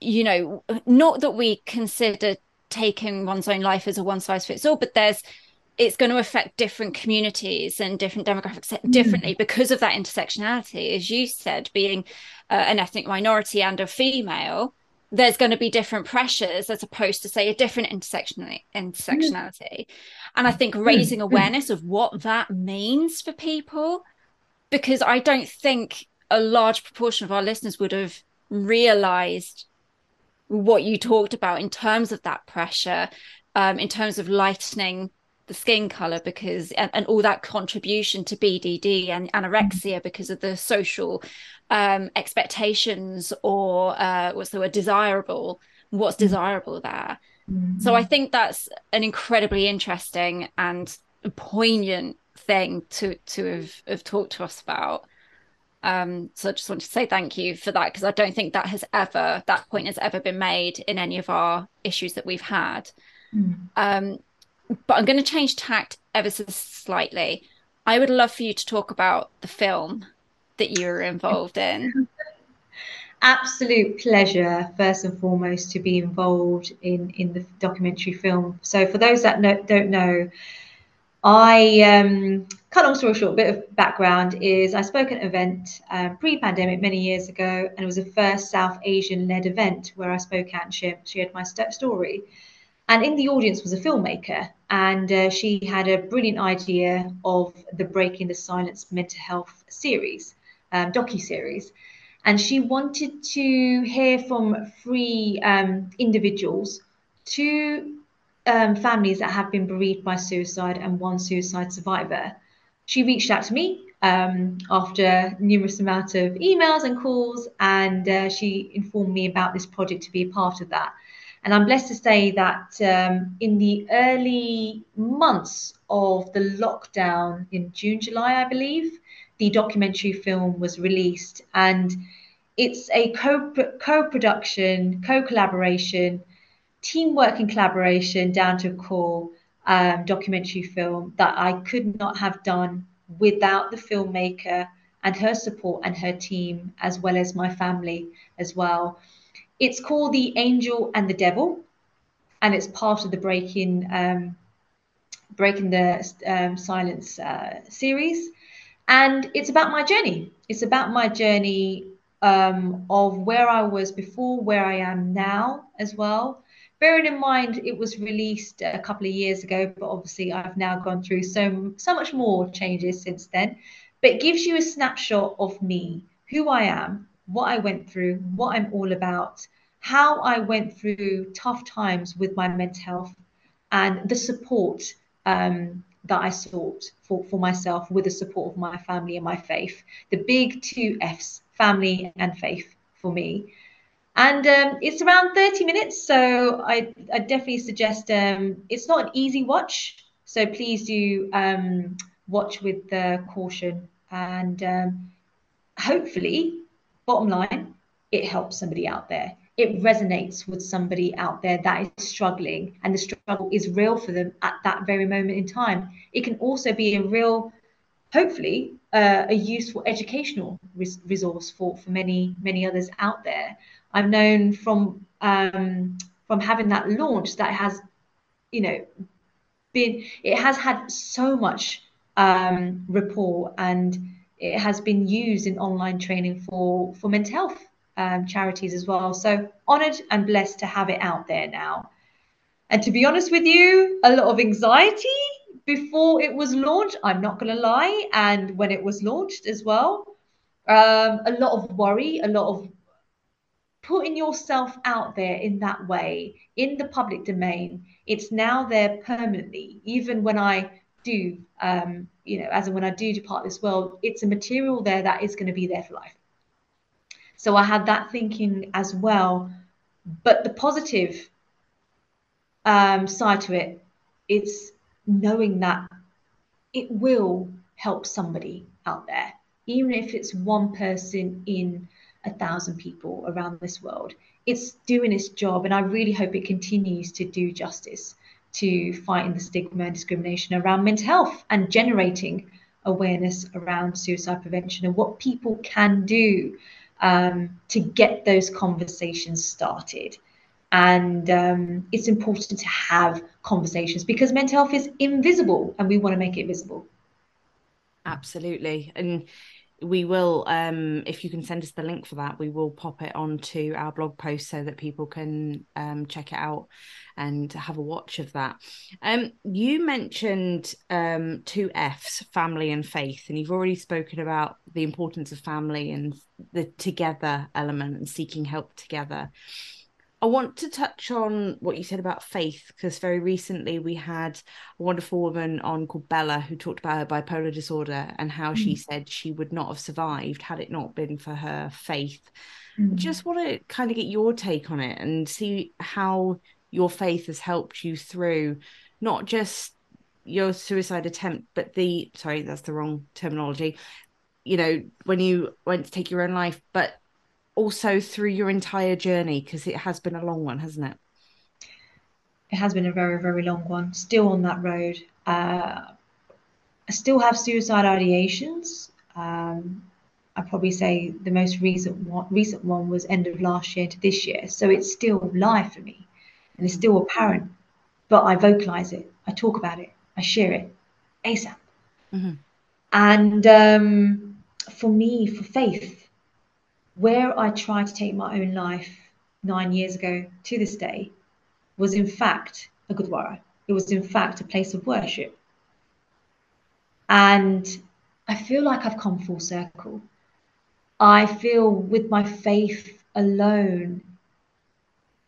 you know not that we consider taking one's own life as a one size fits all but there's it's going to affect different communities and different demographics differently mm. because of that intersectionality. As you said being uh, an ethnic minority and a female there's going to be different pressures as opposed to say a different intersectionality. Intersectionality and i think raising awareness of what that means for people because i don't think a large proportion of our listeners would have realized what you talked about in terms of that pressure um, in terms of lightening the skin color because and, and all that contribution to bdd and anorexia because of the social um, expectations or uh, what's the word desirable what's mm. desirable there Mm-hmm. So I think that's an incredibly interesting and poignant thing to to have, have talked to us about. Um, so I just want to say thank you for that because I don't think that has ever that point has ever been made in any of our issues that we've had. Mm. Um, but I'm going to change tact ever so slightly. I would love for you to talk about the film that you were involved in. [laughs] Absolute pleasure, first and foremost, to be involved in in the documentary film. So, for those that know, don't know, I um, cut long story short, bit of background is I spoke at an event um, pre-pandemic many years ago, and it was the first South Asian-led event where I spoke and shared, shared my story. And in the audience was a filmmaker, and uh, she had a brilliant idea of the Breaking the Silence mental health series, um, docu series, and she wanted to hear from three um, individuals, two um, families that have been bereaved by suicide and one suicide survivor. She reached out to me um, after numerous amount of emails and calls, and uh, she informed me about this project to be a part of that. And I'm blessed to say that um, in the early months of the lockdown in June, July, I believe, the documentary film was released. And it's a co production, co collaboration, teamwork and collaboration down to a core um, documentary film that I could not have done without the filmmaker and her support and her team, as well as my family as well. It's called The Angel and the Devil, and it's part of the Breaking um, Breaking the um, Silence uh, series. And it's about my journey. It's about my journey um, of where I was before, where I am now as well. Bearing in mind it was released a couple of years ago, but obviously I've now gone through so so much more changes since then. But it gives you a snapshot of me, who I am, what I went through, what I'm all about, how I went through tough times with my mental health, and the support um, that I sought for, for myself with the support of my family and my faith. The big two F's family and faith for me. And um, it's around 30 minutes, so I, I definitely suggest um, it's not an easy watch. So please do um, watch with the caution. And um, hopefully, bottom line, it helps somebody out there it resonates with somebody out there that is struggling and the struggle is real for them at that very moment in time. It can also be a real, hopefully, uh, a useful educational res- resource for, for many, many others out there. I've known from um, from having that launch that has, you know, been it has had so much um, rapport and it has been used in online training for for mental health um, charities as well. So honoured and blessed to have it out there now. And to be honest with you, a lot of anxiety before it was launched. I'm not going to lie. And when it was launched as well, um, a lot of worry, a lot of putting yourself out there in that way in the public domain. It's now there permanently. Even when I do, um, you know, as and when I do depart this world, it's a material there that is going to be there for life. So I had that thinking as well. But the positive um, side to it, it's knowing that it will help somebody out there, even if it's one person in a thousand people around this world. It's doing its job, and I really hope it continues to do justice to fighting the stigma and discrimination around mental health and generating awareness around suicide prevention and what people can do um, to get those conversations started. And um, it's important to have conversations because mental health is invisible and we want to make it visible. Absolutely. And we will um if you can send us the link for that we will pop it onto our blog post so that people can um check it out and have a watch of that. Um you mentioned um two f's family and faith and you've already spoken about the importance of family and the together element and seeking help together I want to touch on what you said about faith because very recently we had a wonderful woman on called Bella who talked about her bipolar disorder and how mm. she said she would not have survived had it not been for her faith. Mm. Just want to kind of get your take on it and see how your faith has helped you through not just your suicide attempt, but the sorry, that's the wrong terminology. You know, when you went to take your own life, but also through your entire journey, because it has been a long one, hasn't it? It has been a very, very long one. Still on that road. Uh, I still have suicide ideations. Um, I'd probably say the most recent one, recent one was end of last year to this year. So it's still live for me, and it's still apparent. But I vocalize it. I talk about it. I share it ASAP. Mm-hmm. And um, for me, for faith, where I tried to take my own life nine years ago to this day was in fact a Gurdwara. It was in fact a place of worship. And I feel like I've come full circle. I feel with my faith alone,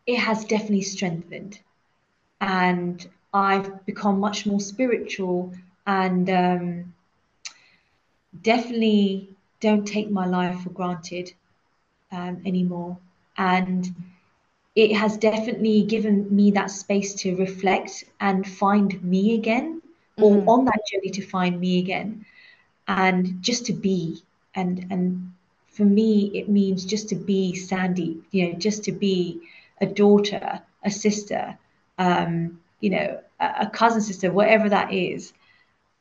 it has definitely strengthened. And I've become much more spiritual and um, definitely don't take my life for granted um, anymore. And it has definitely given me that space to reflect and find me again, or mm-hmm. on that journey to find me again, and just to be. And and for me, it means just to be Sandy, you know, just to be a daughter, a sister, um, you know, a cousin sister, whatever that is.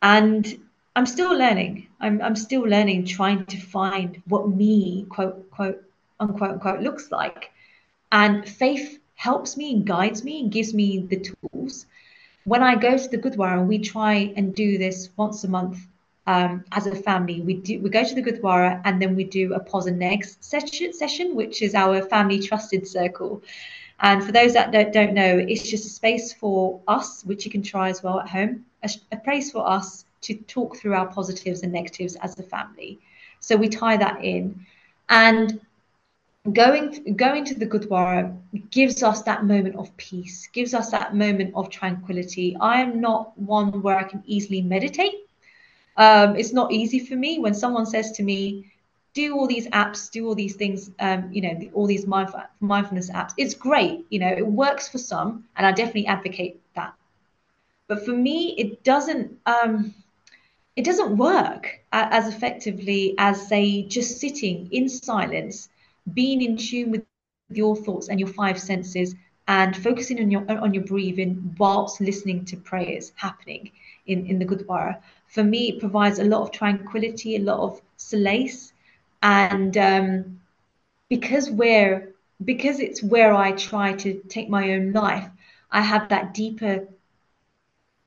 And I'm still learning. I'm, I'm still learning, trying to find what me, quote, quote, unquote, unquote, looks like. And faith helps me and guides me and gives me the tools. When I go to the Gurdwara, and we try and do this once a month um, as a family. We do we go to the Gurdwara and then we do a pause and negs session, session, which is our family trusted circle. And for those that don't, don't know, it's just a space for us, which you can try as well at home, a, a place for us to talk through our positives and negatives as a family. So we tie that in. And going going to the Gurdwara gives us that moment of peace, gives us that moment of tranquility. I am not one where I can easily meditate. Um, it's not easy for me when someone says to me, do all these apps, do all these things, um, you know, all these mindfulness apps. It's great, you know, it works for some, and I definitely advocate that. But for me, it doesn't. Um, it doesn't work as effectively as say just sitting in silence, being in tune with your thoughts and your five senses, and focusing on your on your breathing whilst listening to prayers happening in in the Gurdwara. For me, it provides a lot of tranquility, a lot of solace and um, because where because it's where I try to take my own life, I have that deeper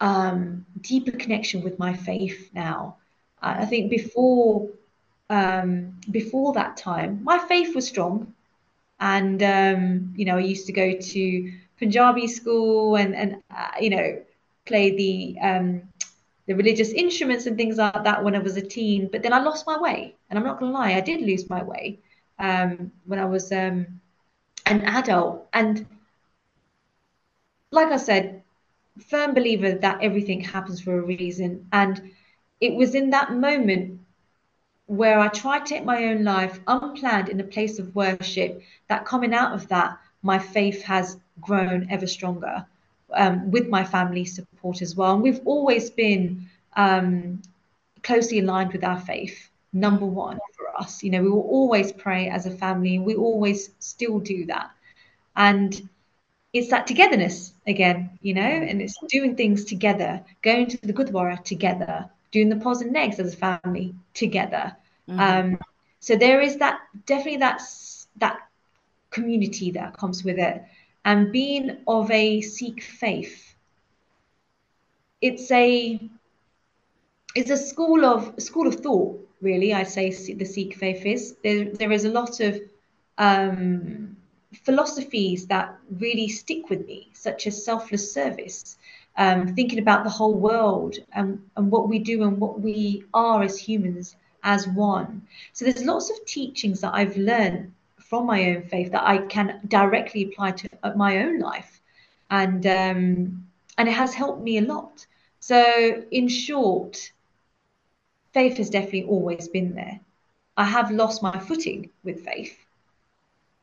um, deeper connection with my faith now. I think before um, before that time, my faith was strong, and um, you know I used to go to Punjabi school and and uh, you know play the um, the religious instruments and things like that when I was a teen. But then I lost my way, and I'm not gonna lie, I did lose my way um, when I was um, an adult. And like I said, firm believer that everything happens for a reason. And it was in that moment where I tried to take my own life unplanned in a place of worship that coming out of that, my faith has grown ever stronger um, with my family support as well. And we've always been um, closely aligned with our faith, number one for us. You know, we will always pray as a family, we always still do that. And it's that togetherness again, you know, and it's doing things together, going to the Gurdwara together, doing the pause and negs as a family together. Mm-hmm. Um, so there is that definitely that's that community that comes with it and being of a Sikh faith. It's a it's a school of school of thought, really. I say the Sikh faith is there. There is a lot of um, philosophies that really stick with me, such as selfless service, um, thinking about the whole world and, and what we do and what we are as humans as one. So there's lots of teachings that I've learned from my own faith that I can directly apply to uh, my own life, and um, and it has helped me a lot. So, in short, faith has definitely always been there. I have lost my footing with faith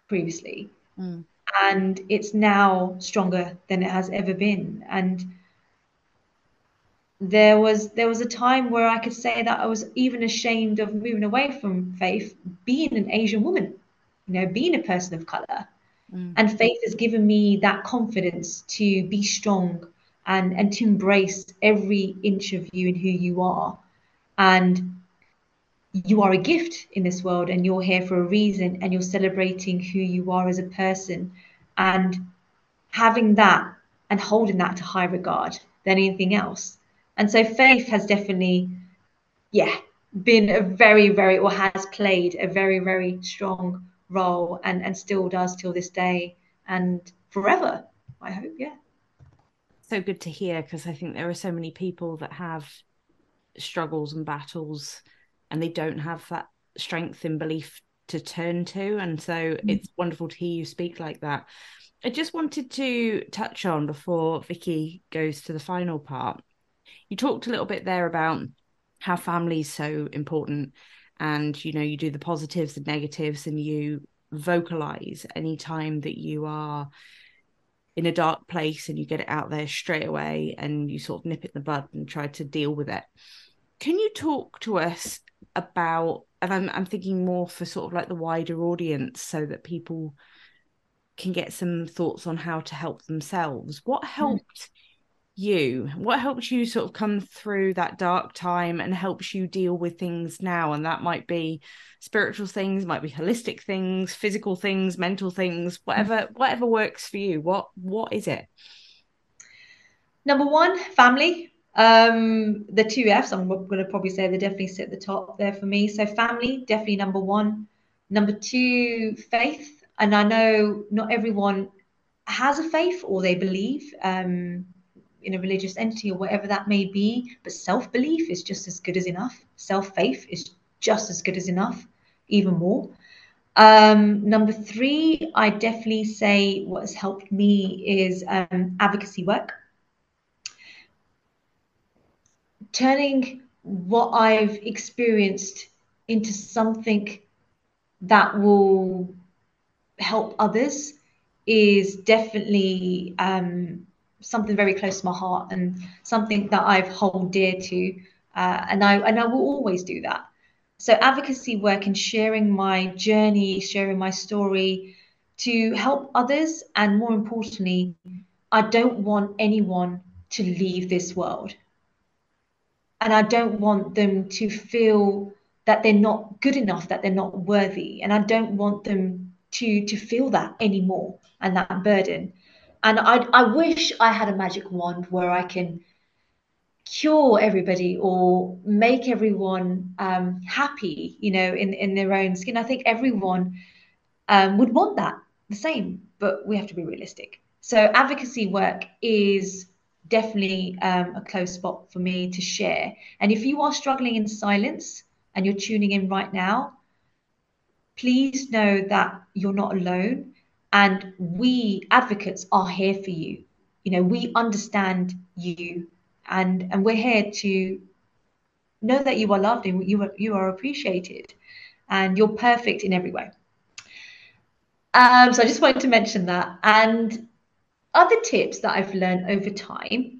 previously, mm. and it's now stronger than it has ever been. And there was there was a time where I could say that I was even ashamed of moving away from faith, being an Asian woman, you know, being a person of color. Mm. And faith has given me that confidence to be strong and and to embrace every inch of you and who you are. And you are a gift in this world and you're here for a reason and you're celebrating who you are as a person and having that and holding that to high regard than anything else and so faith has definitely, yeah, been a very, very, or has played a very, very strong role and, and still does till this day and forever, I hope, yeah. So good to hear because I think there are so many people that have struggles and battles and they don't have that strength and belief to turn to. And so mm-hmm. it's wonderful to hear you speak like that. I just wanted to touch on before Vicky goes to the final part you talked a little bit there about how family is so important and you know you do the positives and negatives and you vocalize any time that you are in a dark place and you get it out there straight away and you sort of nip it in the bud and try to deal with it can you talk to us about and I'm, I'm thinking more for sort of like the wider audience so that people can get some thoughts on how to help themselves what hmm. helped you? What helps you sort of come through that dark time and helps you deal with things now? And that might be spiritual things, might be holistic things, physical things, mental things, whatever whatever works for you. What what is it? Number one, family. Um, the two F's, I'm going to probably say they definitely sit at the top there for me. So family, definitely number one. Number two, faith. And I know not everyone has a faith or they believe. Um, in a religious entity or whatever that may be. But self belief is just as good as enough. Self faith is just as good as enough, even more. Um, number three, I definitely say what has helped me is um, advocacy work. Turning what I've experienced into something that will help others is definitely um, something very close to my heart and something that I've hold dear to, uh, and I and I will always do that. So advocacy work and sharing my journey, sharing my story, to help others, and more importantly, I don't want anyone to leave this world, and I don't want them to feel that they're not good enough, that they're not worthy, and I don't want them to to feel that anymore and that burden and I, I wish I had a magic wand where I can cure everybody or make everyone um, happy, you know, in, in their own skin. I think everyone um, would want that the same, but we have to be realistic. So advocacy work is definitely um, a close spot for me to share. And if you are struggling in silence and you're tuning in right now, please know that you're not alone and we advocates are here for you. You know we understand you and and we're here to know that you are loved and you are you are appreciated and you're perfect in every way. Um, so i just wanted to mention that. And other tips that i've learned over time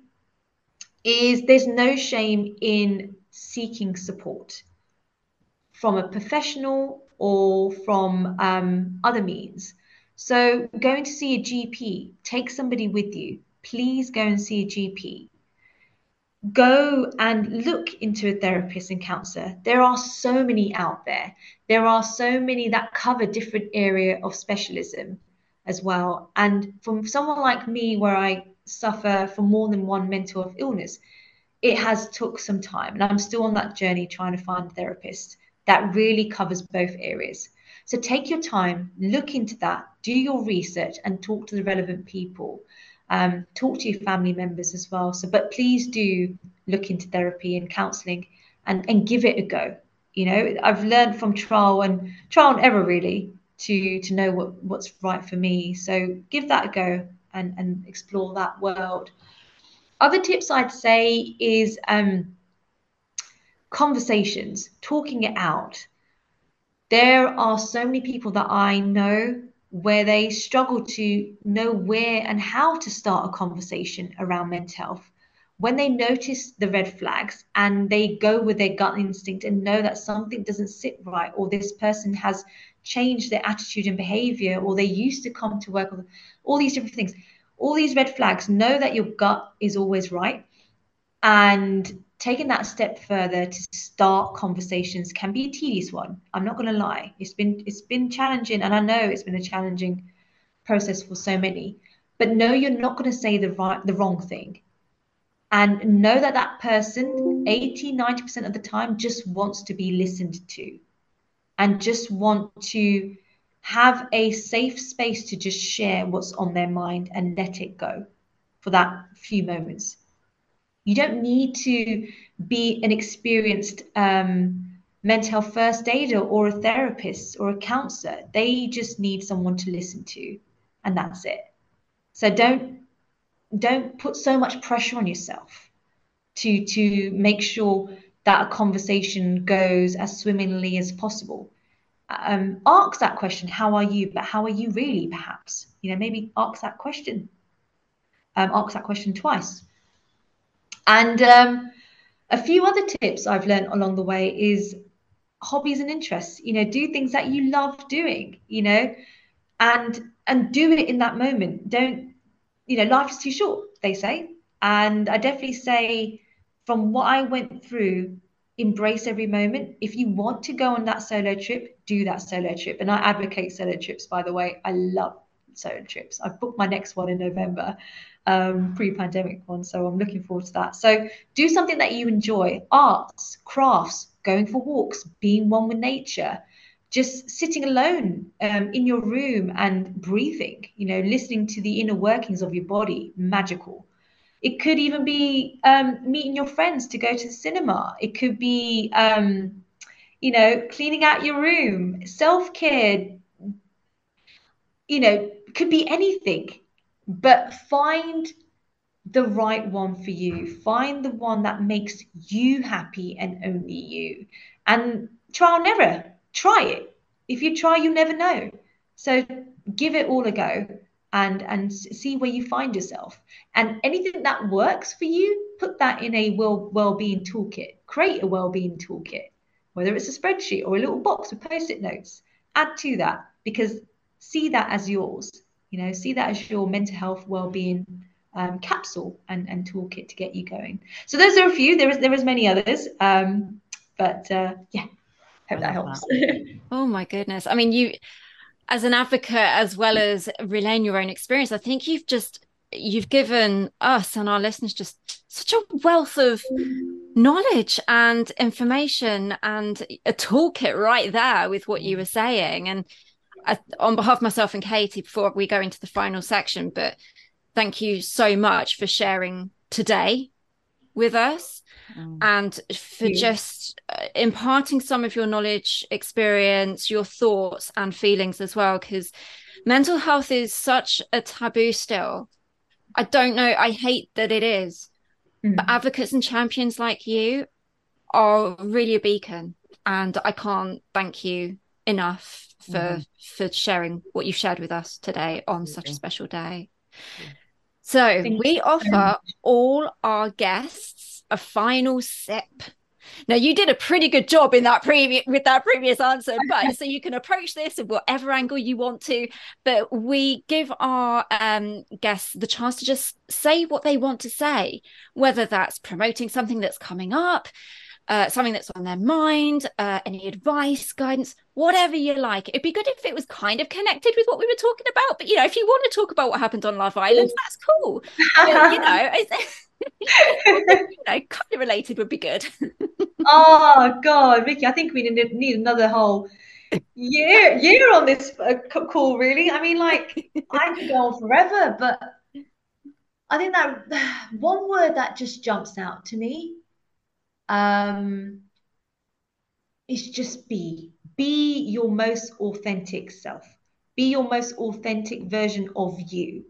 is there's no shame in seeking support from a professional or from um, other means so, going to see a GP, take somebody with you. Please go and see a GP. Go and look into a therapist and counselor. There are so many out there. There are so many that cover different area of specialism as well. And from someone like me, where I suffer from more than one mental illness, it has took some time, and I'm still on that journey trying to find a therapist that really covers both areas. So take your time, look into that, do your research, and talk to the relevant people. Um, talk to your family members as well. So, but please do look into therapy and counselling, and and give it a go. You know, I've learned from trial and trial and error really to to know what what's right for me. So give that a go and and explore that world. Other tips I'd say is um, conversations, talking it out there are so many people that I know where they struggle to know where and how to start a conversation around mental health. When they notice the red flags and they go with their gut instinct and know that something doesn't sit right, or this person has changed their attitude and behavior, or they used to come to work, all these different things, all these red flags, know that your gut is always right. And taking that step further to start conversations can be a tedious one. I'm not going to lie. It's been it's been challenging, and I know it's been a challenging process for so many. But know you're not going to say the right the wrong thing, and know that that person 80 90% of the time just wants to be listened to, and just want to have a safe space to just share what's on their mind and let it go for that few moments you don't need to be an experienced um, mental health first aider or a therapist or a counselor. They just need someone to listen to, and that's it. So don't don't put so much pressure on yourself to to make sure that a conversation goes as swimmingly as possible. Um, ask that question, how are you? But how are you really? Perhaps you know maybe ask that question. Um, ask that question twice and um, a few other tips I've learned along the way is hobbies and interests. You know, do things that you love doing. You know, and and do it in that moment. Don't you know? Life is too short, they say, and I definitely say from what I went through, embrace every moment. If you want to go on that solo trip, do that solo trip. And I advocate solo trips, by the way. I love solo trips. I've booked my next one in November um, pre-pandemic one. So I'm looking forward to that. So do something that you enjoy: arts, crafts, going for walks, being one with nature, just sitting alone um, in your room and breathing. You know, listening to the inner workings of your body. Magical. It could even be um, meeting your friends to go to the cinema. It could be, um, you know, cleaning out your room, self care. You know, could be anything but find the right one for you. Find the one that makes you happy and only you. And trial never. Try it. If you try, you never know. So give it all a go and and see where you find yourself. And anything that works for you, put that in a well well-being toolkit. Create a well-being toolkit, whether it's a spreadsheet or a little box with post-it notes. Add to that because see that as yours you know see that as your mental health well-being um, capsule and, and toolkit to get you going. So those are a few. There is there is many others um, but uh, yeah hope that helps. oh my goodness. I mean you as an advocate as well as relaying your own experience i think you've just you've given us and our listeners just such a wealth of knowledge and information and a toolkit right there with what you were saying. And on behalf of myself and Katie, before we go into the final section, but thank you so much for sharing today with us mm. and for just uh, imparting some of your knowledge, experience, your thoughts, and feelings as well. Because mental health is such a taboo still. I don't know, I hate that it is, mm. but advocates and champions like you are really a beacon. And I can't thank you enough for mm-hmm. for sharing what you've shared with us today on such a special day. So Thank we offer all our guests a final sip. Now you did a pretty good job in that previous with that previous answer, but so you can approach this at whatever angle you want to. But we give our um, guests the chance to just say what they want to say, whether that's promoting something that's coming up, uh, something that's on their mind, uh, any advice, guidance, whatever you like. It'd be good if it was kind of connected with what we were talking about. But you know, if you want to talk about what happened on Love Island, that's cool. [laughs] but, you know, [laughs] you know, kind of related would be good. [laughs] oh God, Vicky, I think we need, need another whole year year on this uh, call. Really, I mean, like I could go on forever, but I think that [sighs] one word that just jumps out to me um, is just be. Be your most authentic self. Be your most authentic version of you.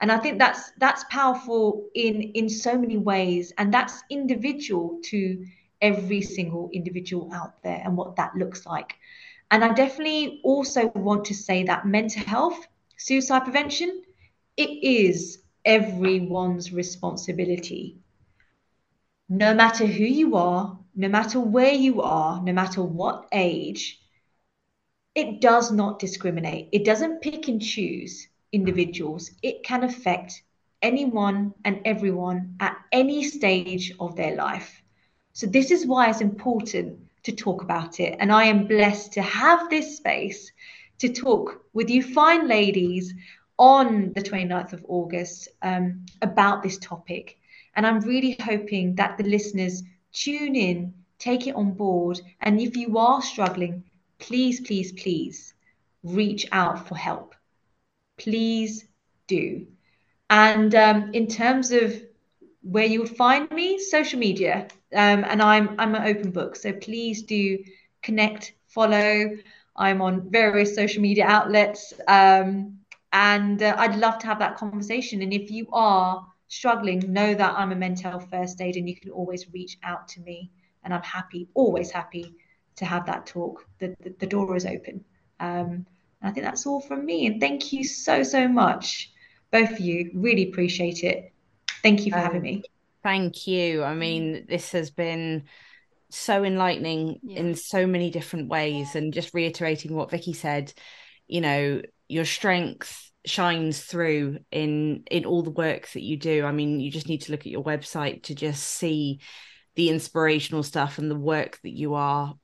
And I think that's that's powerful in in so many ways, and that's individual to every single individual out there and what that looks like. And I definitely also want to say that mental health, suicide prevention, it is everyone's responsibility. No matter who you are, no matter where you are, no matter what age, it does not discriminate. It doesn't pick and choose individuals. It can affect anyone and everyone at any stage of their life. So, this is why it's important to talk about it. And I am blessed to have this space to talk with you fine ladies on the 29th of August um, about this topic. And I'm really hoping that the listeners tune in, take it on board. And if you are struggling, please, please, please reach out for help. Please do. And um, in terms of where you would find me, social media, um, and I'm I'm an open book, so please do connect, follow. I'm on various social media outlets, um, and uh, I'd love to have that conversation. And if you are struggling, know that I'm a mental health first aid, and you can always reach out to me. And I'm happy, always happy to have that talk. The, the, the door is open. Um, and I think that's all from me. And thank you so, so much, both of you. Really appreciate it. Thank you for um, having me. Thank you. I mean, this has been so enlightening yeah. in so many different ways. And just reiterating what Vicky said, you know, your strength shines through in in all the work that you do. I mean, you just need to look at your website to just see the inspirational stuff and the work that you are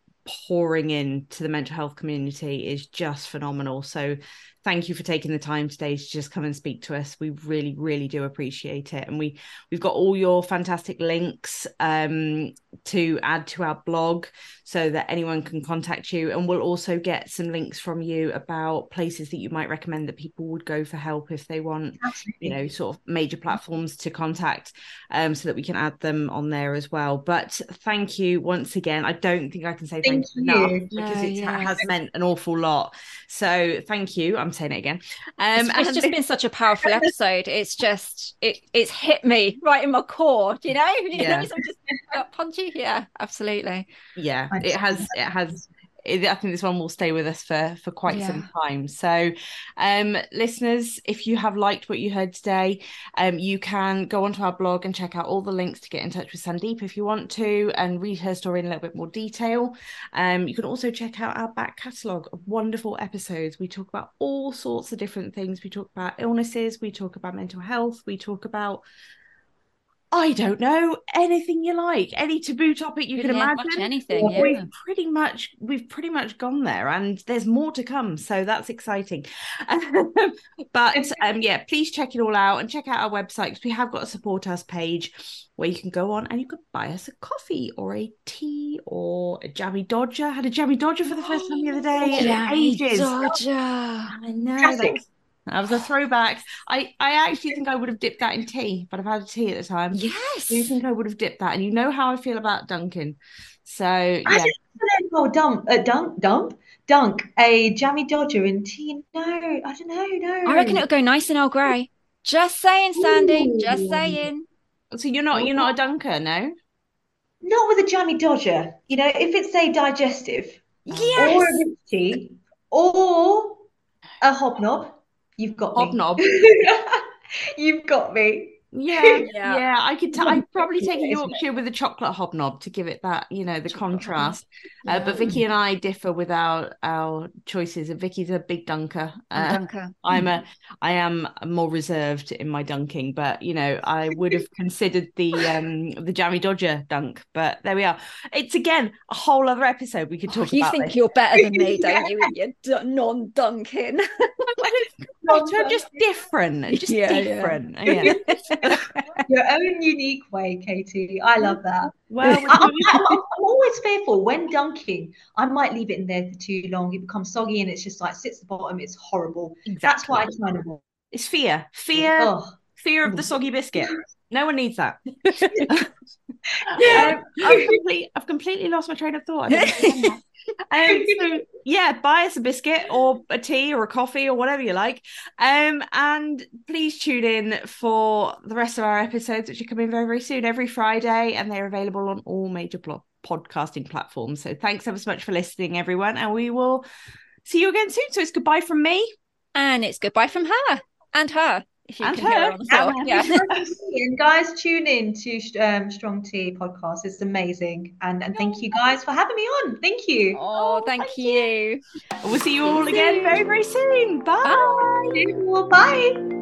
pouring into the mental health community is just phenomenal. So thank you for taking the time today to just come and speak to us. We really, really do appreciate it. And we we've got all your fantastic links um, to add to our blog so that anyone can contact you. And we'll also get some links from you about places that you might recommend that people would go for help if they want, Absolutely. you know, sort of major platforms to contact, um, so that we can add them on there as well. But thank you once again. I don't think I can say thank, thank you enough because no, it yeah. has meant an awful lot. So thank you. I'm I'm saying it again. Um, it's, it's just been such a powerful [laughs] episode. It's just it it's hit me right in my core. You know, [laughs] you yeah. know, so just punchy. Yeah, absolutely. Yeah, it has. It has I think this one will stay with us for for quite yeah. some time. So, um, listeners, if you have liked what you heard today, um, you can go onto our blog and check out all the links to get in touch with Sandeep if you want to and read her story in a little bit more detail. Um, you can also check out our back catalogue of wonderful episodes. We talk about all sorts of different things. We talk about illnesses. We talk about mental health. We talk about I don't know anything you like, any taboo topic you can imagine. anything, yeah. We've pretty much we've pretty much gone there, and there's more to come, so that's exciting. [laughs] but um, yeah, please check it all out and check out our website because we have got a support us page where you can go on and you can buy us a coffee or a tea or a jammy dodger. I had a jammy dodger for the first time the other day. [gasps] jammy Dodger. I know. That was a throwback. I, I actually think I would have dipped that in tea, but I've had a tea at the time. Yes. Do you think I would have dipped that. And you know how I feel about Dunkin'. So yeah. I didn't know dump uh, dunk dump dunk a jammy dodger in tea. No, I don't know, no. I reckon it'll go nice in Earl Grey. Just saying, Sandy. Ooh. Just saying. So you're not you're not a dunker, no? Not with a jammy dodger. You know, if it's a digestive yes. or a tea or a hobnob You've got Hobnob. me. [laughs] You've got me. Yeah, [laughs] yeah, yeah, I could. T- I'd probably [laughs] take a Yorkshire with a chocolate hobnob to give it that, you know, the chocolate contrast. Yeah. Uh, but Vicky and I differ with our our choices. Vicky's a big dunker. Uh, dunker. I'm a. I am more reserved in my dunking, but you know, I would have considered the um the Jammy Dodger dunk. But there we are. It's again a whole other episode we could talk. Oh, you think this. you're better than me, don't you? You're non-dunking. I'm just different. [laughs] Just yeah, different. Yeah. [laughs] yeah. Your own unique way, Katie. I love that. Well, [laughs] I'm, I'm, I'm, always fearful when dunking. I might leave it in there for too long. It becomes soggy and it's just like sits at the bottom. It's horrible. Exactly. That's why I kind of. It's fear. Fear. Oh. Fear of the soggy biscuit. No one needs that. yeah, um, I've, completely, I've completely lost my train of thought. Um, [laughs] so yeah, buy us a biscuit or a tea or a coffee or whatever you like. Um, and please tune in for the rest of our episodes, which are coming very, very soon, every Friday, and they're available on all major pl- podcasting platforms. So thanks ever so much for listening, everyone, and we will see you again soon. So it's goodbye from me, and it's goodbye from her and her. If you And can her. her on the floor. And Yeah. [laughs] And guys, tune in to um, Strong Tea podcast. It's amazing, and and thank you guys for having me on. Thank you. Oh, thank, thank you. and we'll see you all again very, very soon. Bye. Bye. Bye.